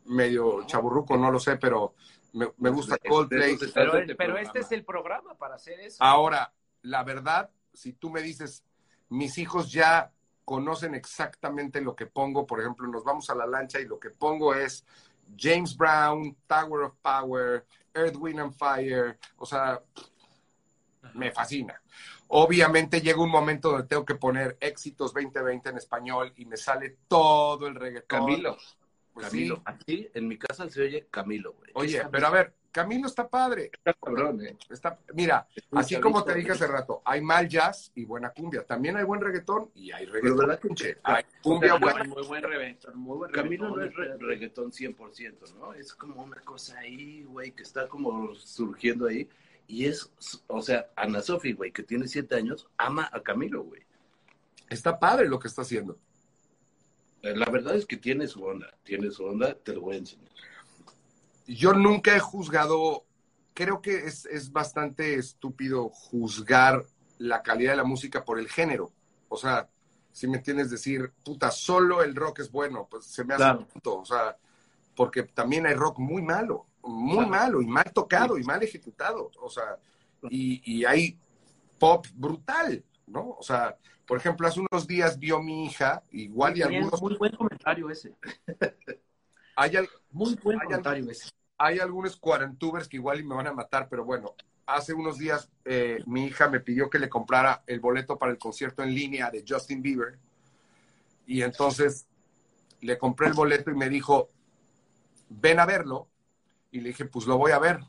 medio chaburruco, no lo sé, pero me, me gusta Coldplay. Pero, Este pero este es el programa para hacer eso. Ahora, la verdad, si tú me dices, mis hijos ya conocen exactamente lo que pongo, por ejemplo, nos vamos a la lancha y lo que pongo es James Brown, Tower of Power, Earth, Wind and Fire, o sea, me fascina. Obviamente llega un momento donde tengo que poner éxitos 2020 en español y me sale todo el reggaetón. Camilo. Pues Camilo. sí. Aquí en mi casa se oye Camilo, güey. Oye, pero a ver, Camilo está padre. Está cabrón, ¿eh? Está, mira, así como te dije hace rato, hay mal jazz y buena cumbia. También hay buen reggaetón y hay Pero reggaetón. verdad que che, hay cumbia buena. Muy buen reggaetón, muy buen Camilo no es reggaetón. re- reggaetón 100%, ¿no? Es como una cosa ahí, güey, que está como surgiendo ahí. Y es, o sea, Ana Sofi, güey, que tiene siete años, ama a Camilo, güey. Está padre lo que está haciendo. Eh, La verdad es que tiene su onda, tiene su onda, te lo voy a enseñar. Yo nunca he juzgado creo que es, es bastante estúpido juzgar la calidad de la música por el género. O sea, si me entiendes decir, puta, solo el rock es bueno, pues se me hace Claro. punto. O sea, porque también hay rock muy malo, muy Claro. malo, y mal tocado, y mal ejecutado. O sea, y, y hay pop brutal, ¿no? O sea, por ejemplo, hace unos días vio mi hija, igual y Bien, algunos, Muy buen comentario ese. [LAUGHS] hay, al- Muy buen Hay comentario ese. hay algunos cuarentubers que igual y me van a matar, pero bueno, hace unos días eh, mi hija me pidió que le comprara el boleto para el concierto en línea de Justin Bieber. Y entonces le compré el boleto y me dijo, ven a verlo. Y le dije, pues lo voy a ver.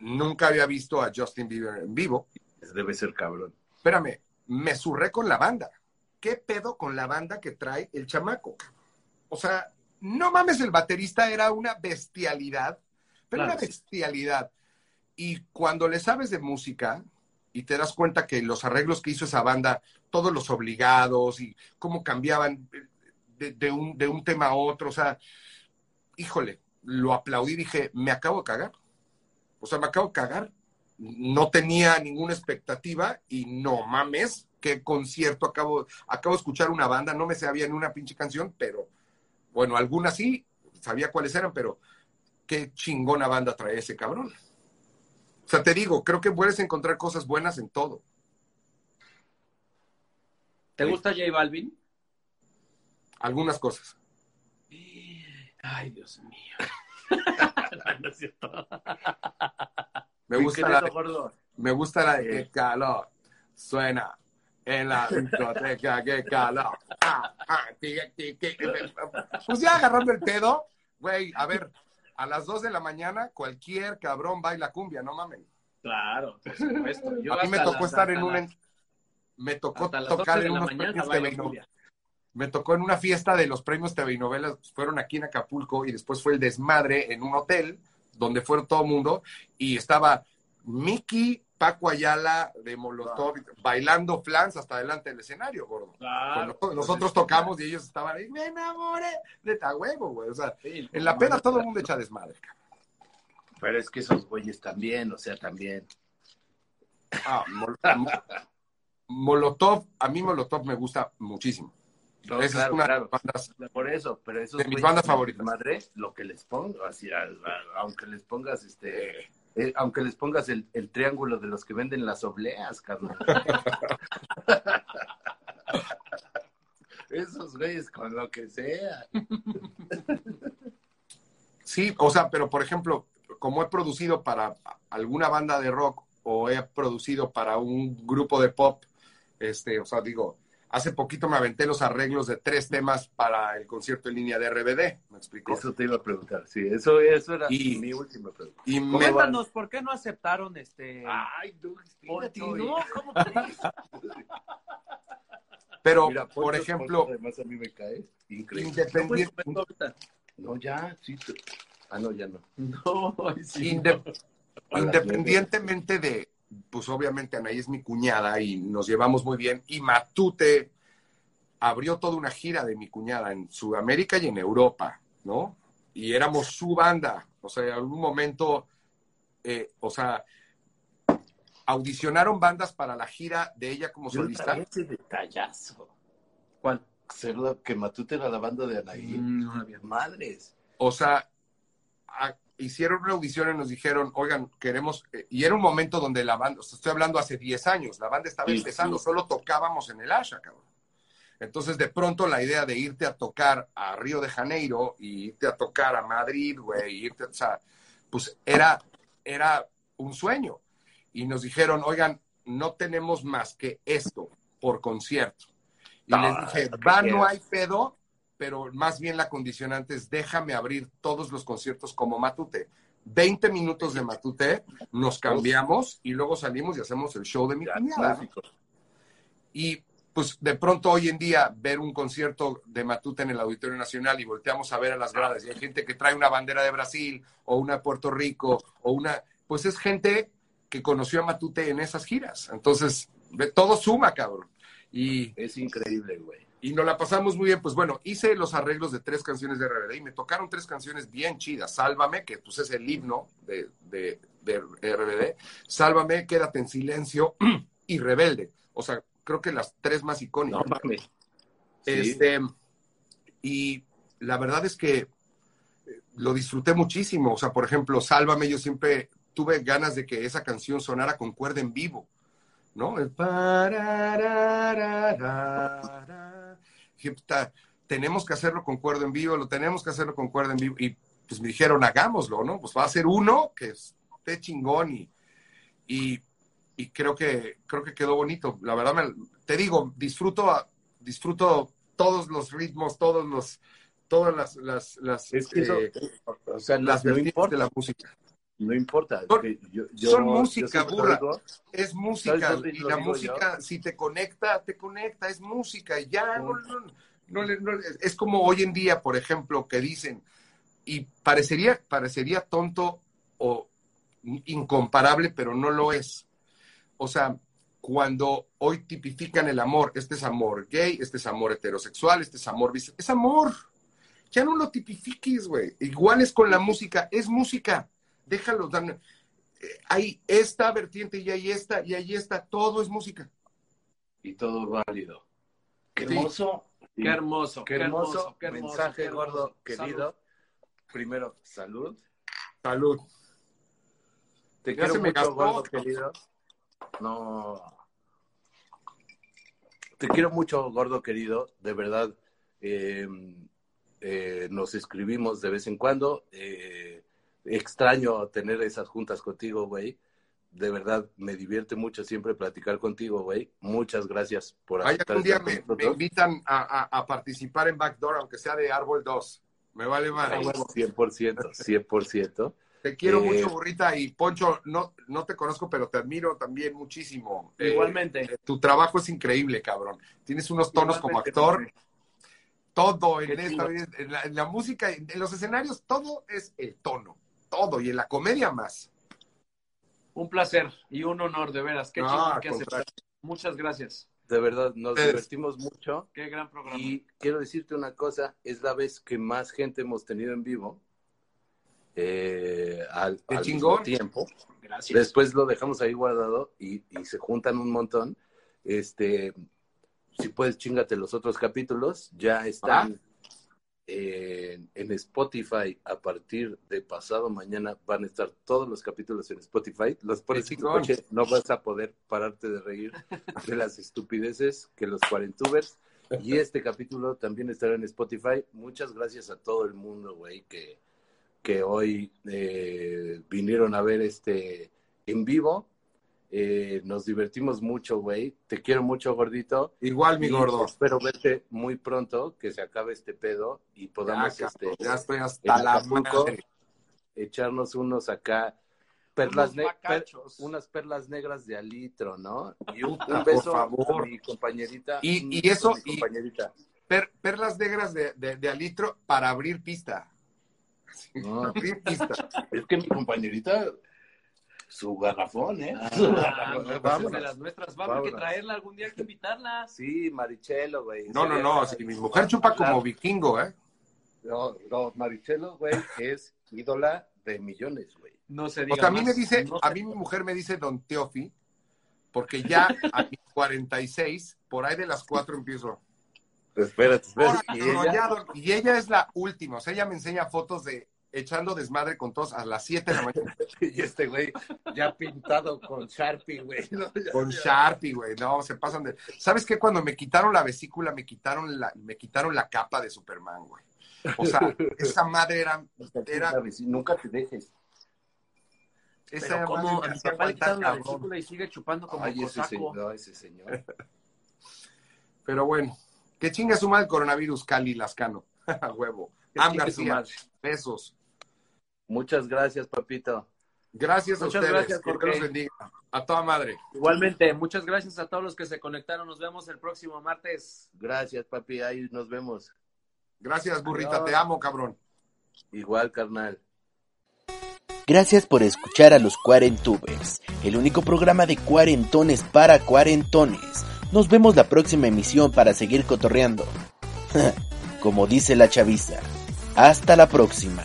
Nunca había visto a Justin Bieber en vivo. Debe ser cabrón. Espérame, me surré con la banda. ¿Qué pedo con la banda que trae el chamaco? O sea, no mames, el baterista era una bestialidad, pero Claro, una bestialidad. Y cuando le sabes de música y te das cuenta que los arreglos que hizo esa banda, todos los obligados y cómo cambiaban de, de un, de un tema a otro, o sea, híjole, lo aplaudí, dije, me acabo de cagar. O sea, me acabo de cagar. No tenía ninguna expectativa y no mames, qué concierto acabo, acabo de escuchar una banda, no me sabía ni una pinche canción, pero bueno, algunas sí, sabía cuáles eran, pero qué chingona banda trae ese cabrón. O sea, te digo, creo que puedes encontrar cosas buenas en todo. ¿Te Sí. gusta J Balvin? Algunas cosas. Ay, Dios mío. [LAUGHS] [LAUGHS] no es cierto. Me gusta la, gordo. me gusta la de qué calor suena en la discoteca, qué calor. Ah, ah. Pues ya agarrando el pedo, güey, a ver, a las 2 de la mañana cualquier cabrón baila cumbia, no mamen. Claro, por supuesto. Yo a mí me tocó las- estar en un... Me tocó tocar 12 de en unos premios TV, me tocó en una fiesta de los premios TV y novelas, fueron aquí en Acapulco y después fue el desmadre en un hotel donde fueron todo el mundo y estaba Miki, Paco Ayala de Molotov bailando flans hasta adelante del escenario, gordo. Claro. Nosotros tocamos y ellos estaban ahí, me enamoré de ta huevo, güey. O sea, Sí, en la pena todo el mundo echa desmadre. cabrón. Pero es que esos güeyes también, o sea, también. Ah, Mol- Mo- Molotov, a mí Molotov me gusta muchísimo. No, Esa claro, es una claro. bandas Por eso, pero esos De mis bandas favoritas. Madre, lo que les pongo, así, a- a- aunque les pongas este, eh, aunque les pongas el, el triángulo de los que venden las obleas, cabrón. [LAUGHS] Esos güeyes con lo que sea. Sí, o sea, pero por ejemplo, como he producido para alguna banda de rock o he producido para un grupo de pop, este, o sea, digo, hace poquito me aventé los arreglos de tres temas para el concierto en línea de RBD, ¿me explico? Eso te iba a preguntar, sí, eso, eso era Y- mi última pregunta. Y Cuéntanos, ¿por qué no aceptaron este? Ay, tú, espérate, no, ¿cómo [LAUGHS] crees? pero, Mira, por ejemplo, además a mí me cae increíble. independiente, No, pues. No, ya, sí. Ah, no, ya no. [LAUGHS] No, sí. las independientemente de, pues obviamente Anaí es mi cuñada y nos llevamos muy bien, y Matute abrió toda una gira de mi cuñada en Sudamérica y en Europa, ¿no? Y éramos su banda, o sea, en algún momento, eh, o sea, audicionaron bandas para la gira de ella como Yo solista. ese detallazo. ¿Cuál? Que Matute era la banda de Anaí. Mm, No había. Madres. O sea, a- hicieron una audición y nos dijeron, oigan, queremos, eh, y era un momento donde la banda, estoy hablando hace 10 años, la banda estaba Sí, empezando, sí. solo tocábamos en el Asha, cabrón. Entonces, de pronto, la idea de irte a tocar a Río de Janeiro y irte a tocar a Madrid, güey, irte, o sea, pues era, era un sueño. Y nos dijeron, oigan, no tenemos más que esto por concierto. Y No, les dije, lo que va, no hay pedo, pero más bien la condicionante es déjame abrir todos los conciertos como Matute. 20 minutos de Matute, nos cambiamos y luego salimos y hacemos el show de mi cuñada. Y pues de pronto hoy en día ver un concierto de Matute en el Auditorio Nacional y volteamos a ver a las gradas y hay gente que trae una bandera de Brasil o una de Puerto Rico o una, pues es gente que conoció a Matute en esas giras. Entonces, todo suma, cabrón. Y Es increíble, güey. Y nos la pasamos muy bien. Pues bueno, hice los arreglos de tres canciones de RBD y me tocaron tres canciones bien chidas. Sálvame, que pues es el himno de, de, de RBD. Sálvame, Quédate en silencio [CLEARS THROAT] y Rebelde. O sea, creo que las tres más icónicas. No mames. Sí. Este, y la verdad es que eh, lo disfruté muchísimo. O sea, por ejemplo, Sálvame, yo siempre tuve ganas de que esa canción sonara con cuerda en vivo, ¿no? El "Puta, tenemos que hacerlo con cuerda en vivo, lo tenemos que hacerlo con cuerda en vivo. Y pues me dijeron, hagámoslo, ¿no? Pues va a ser uno que esté chingón y, y, y creo que creo que quedó bonito. La verdad, me- te digo, disfruto disfruto todos los ritmos, todos los, todas las, las, las, Es que eso, eh, o sea, las no importa, de la música. No importa. Son- yo- yo- son yo música, burra. Es música ¿Sabes dónde y la música, si te conecta, te conecta, es música y ya no, no, es como hoy en día, por ejemplo, que dicen, y parecería, parecería tonto o incomparable, pero no lo es. O sea, cuando hoy tipifican el amor, este es amor gay, este es amor heterosexual, este es amor bisexual, es amor. Ya no lo tipifiques, güey. Igual es con la música, es música. Déjalo. dan- eh, Hay esta vertiente y hay esta y hay esta, todo es música. y todo válido. Qué Sí. hermoso. Qué hermoso, Qué hermoso, qué hermoso, mensaje qué hermoso. gordo, Salud. querido. Primero, salud. Salud. Te Ya quiero mucho, gastó gordo, querido. No. Te quiero mucho, gordo, querido. De verdad, eh, eh, nos escribimos de vez en cuando. Eh, extraño tener esas juntas contigo, güey. De verdad, me divierte mucho siempre platicar contigo, güey. Muchas gracias por Vaya que aceptar un día me, invitan a, a- a participar en Backdoor, aunque sea de Árbol 2. Me vale más. huevo, 100%, 100%. Te quiero Eh, mucho, burrita. Y Poncho, no, no te conozco, pero te admiro también muchísimo. Eh, Igualmente. eh, tu trabajo es increíble, cabrón. Tienes unos tonos como actor. Todo en esta en la, en la música, en los escenarios, todo es el tono. Todo. Y en la comedia más. Un placer y un honor, de veras. Qué No, que. Muchas gracias. De verdad, nos divertimos mucho. Qué gran programa. Y quiero decirte una cosa, es la vez que más gente hemos tenido en vivo eh, al, Qué al chingón. mismo tiempo. Gracias. Después lo dejamos ahí guardado y, y se juntan un montón. Este, si puedes, chingate los otros capítulos. Ya están en, en Spotify a partir de pasado mañana. Van a estar todos los capítulos en Spotify. Los pones en tu coche, no vas a poder pararte de reír de las estupideces que los cuarentubers. Y [LAUGHS] este capítulo también estará en Spotify. Muchas gracias a todo el mundo, güey, que, que hoy eh, vinieron a ver este en vivo. Eh, nos divertimos mucho, güey. Te quiero mucho, gordito. Igual, mi Y gordo. Espero verte muy pronto, que se acabe este pedo y podamos este, ya estoy hasta la Acapulco. madre. echarnos unos acá, perlas Unos per- unas perlas negras de alitro, ¿no? Y un, beso favor. a mi compañerita. Y- eso- y-. Per- perlas negras de, de, de alitro para abrir pista. No, Abrir pista. es que mi compañerita, su garrafón, ¿eh? Ah, Su no, garrafón. pues de las nuestras. Vamos, hay que Vámonos. traerla algún día, hay que invitarla. Sí, Marichelo, güey. No, no, no. si mi mujer chupa como vikingo, ¿eh? No, no, Marichelo, güey, es ídola de millones, güey. No se O diga sea, a mí me dice, No a mí mi mujer me dice Don Teofi, porque ya a mis 46, por ahí de las 4 empiezo. Espérate, espérate. Ahora, Y cabrón, ella, ya, don- y ella es la última, o sea, ella me enseña fotos de echando desmadre con todos a las 7 de la mañana [LAUGHS] y este güey ya pintado con Sharpie, güey. ¿no? Ya- con ya- Sharpie, güey. No, se pasan de. ¿Sabes qué? Cuando me quitaron la vesícula, me quitaron la, me quitaron la capa de Superman, güey. O sea, [LAUGHS] esa madre era. Nunca te dejes. esa Pero madre como me a mi papá le falta, quitaron la vesícula y sigue chupando como Ay, ese señor, ese señor. [LAUGHS] Pero bueno, que chinga su madre el coronavirus, Cali Lascano. A huevo. Am García, madre. besos. Muchas gracias, papito. Gracias a Muchas ustedes. gracias, que Dios Jorge. los bendiga. A toda madre. Igualmente, muchas gracias a todos los que se conectaron. Nos vemos el próximo martes. Gracias, papi. Ahí nos vemos. Gracias, burrita. Adiós. Te amo, cabrón. Igual, carnal. Gracias por escuchar a los Cuarentubers, el único programa de cuarentones para cuarentones. Nos vemos la próxima emisión para seguir cotorreando. [LAUGHS] Como dice la chaviza. Hasta la próxima.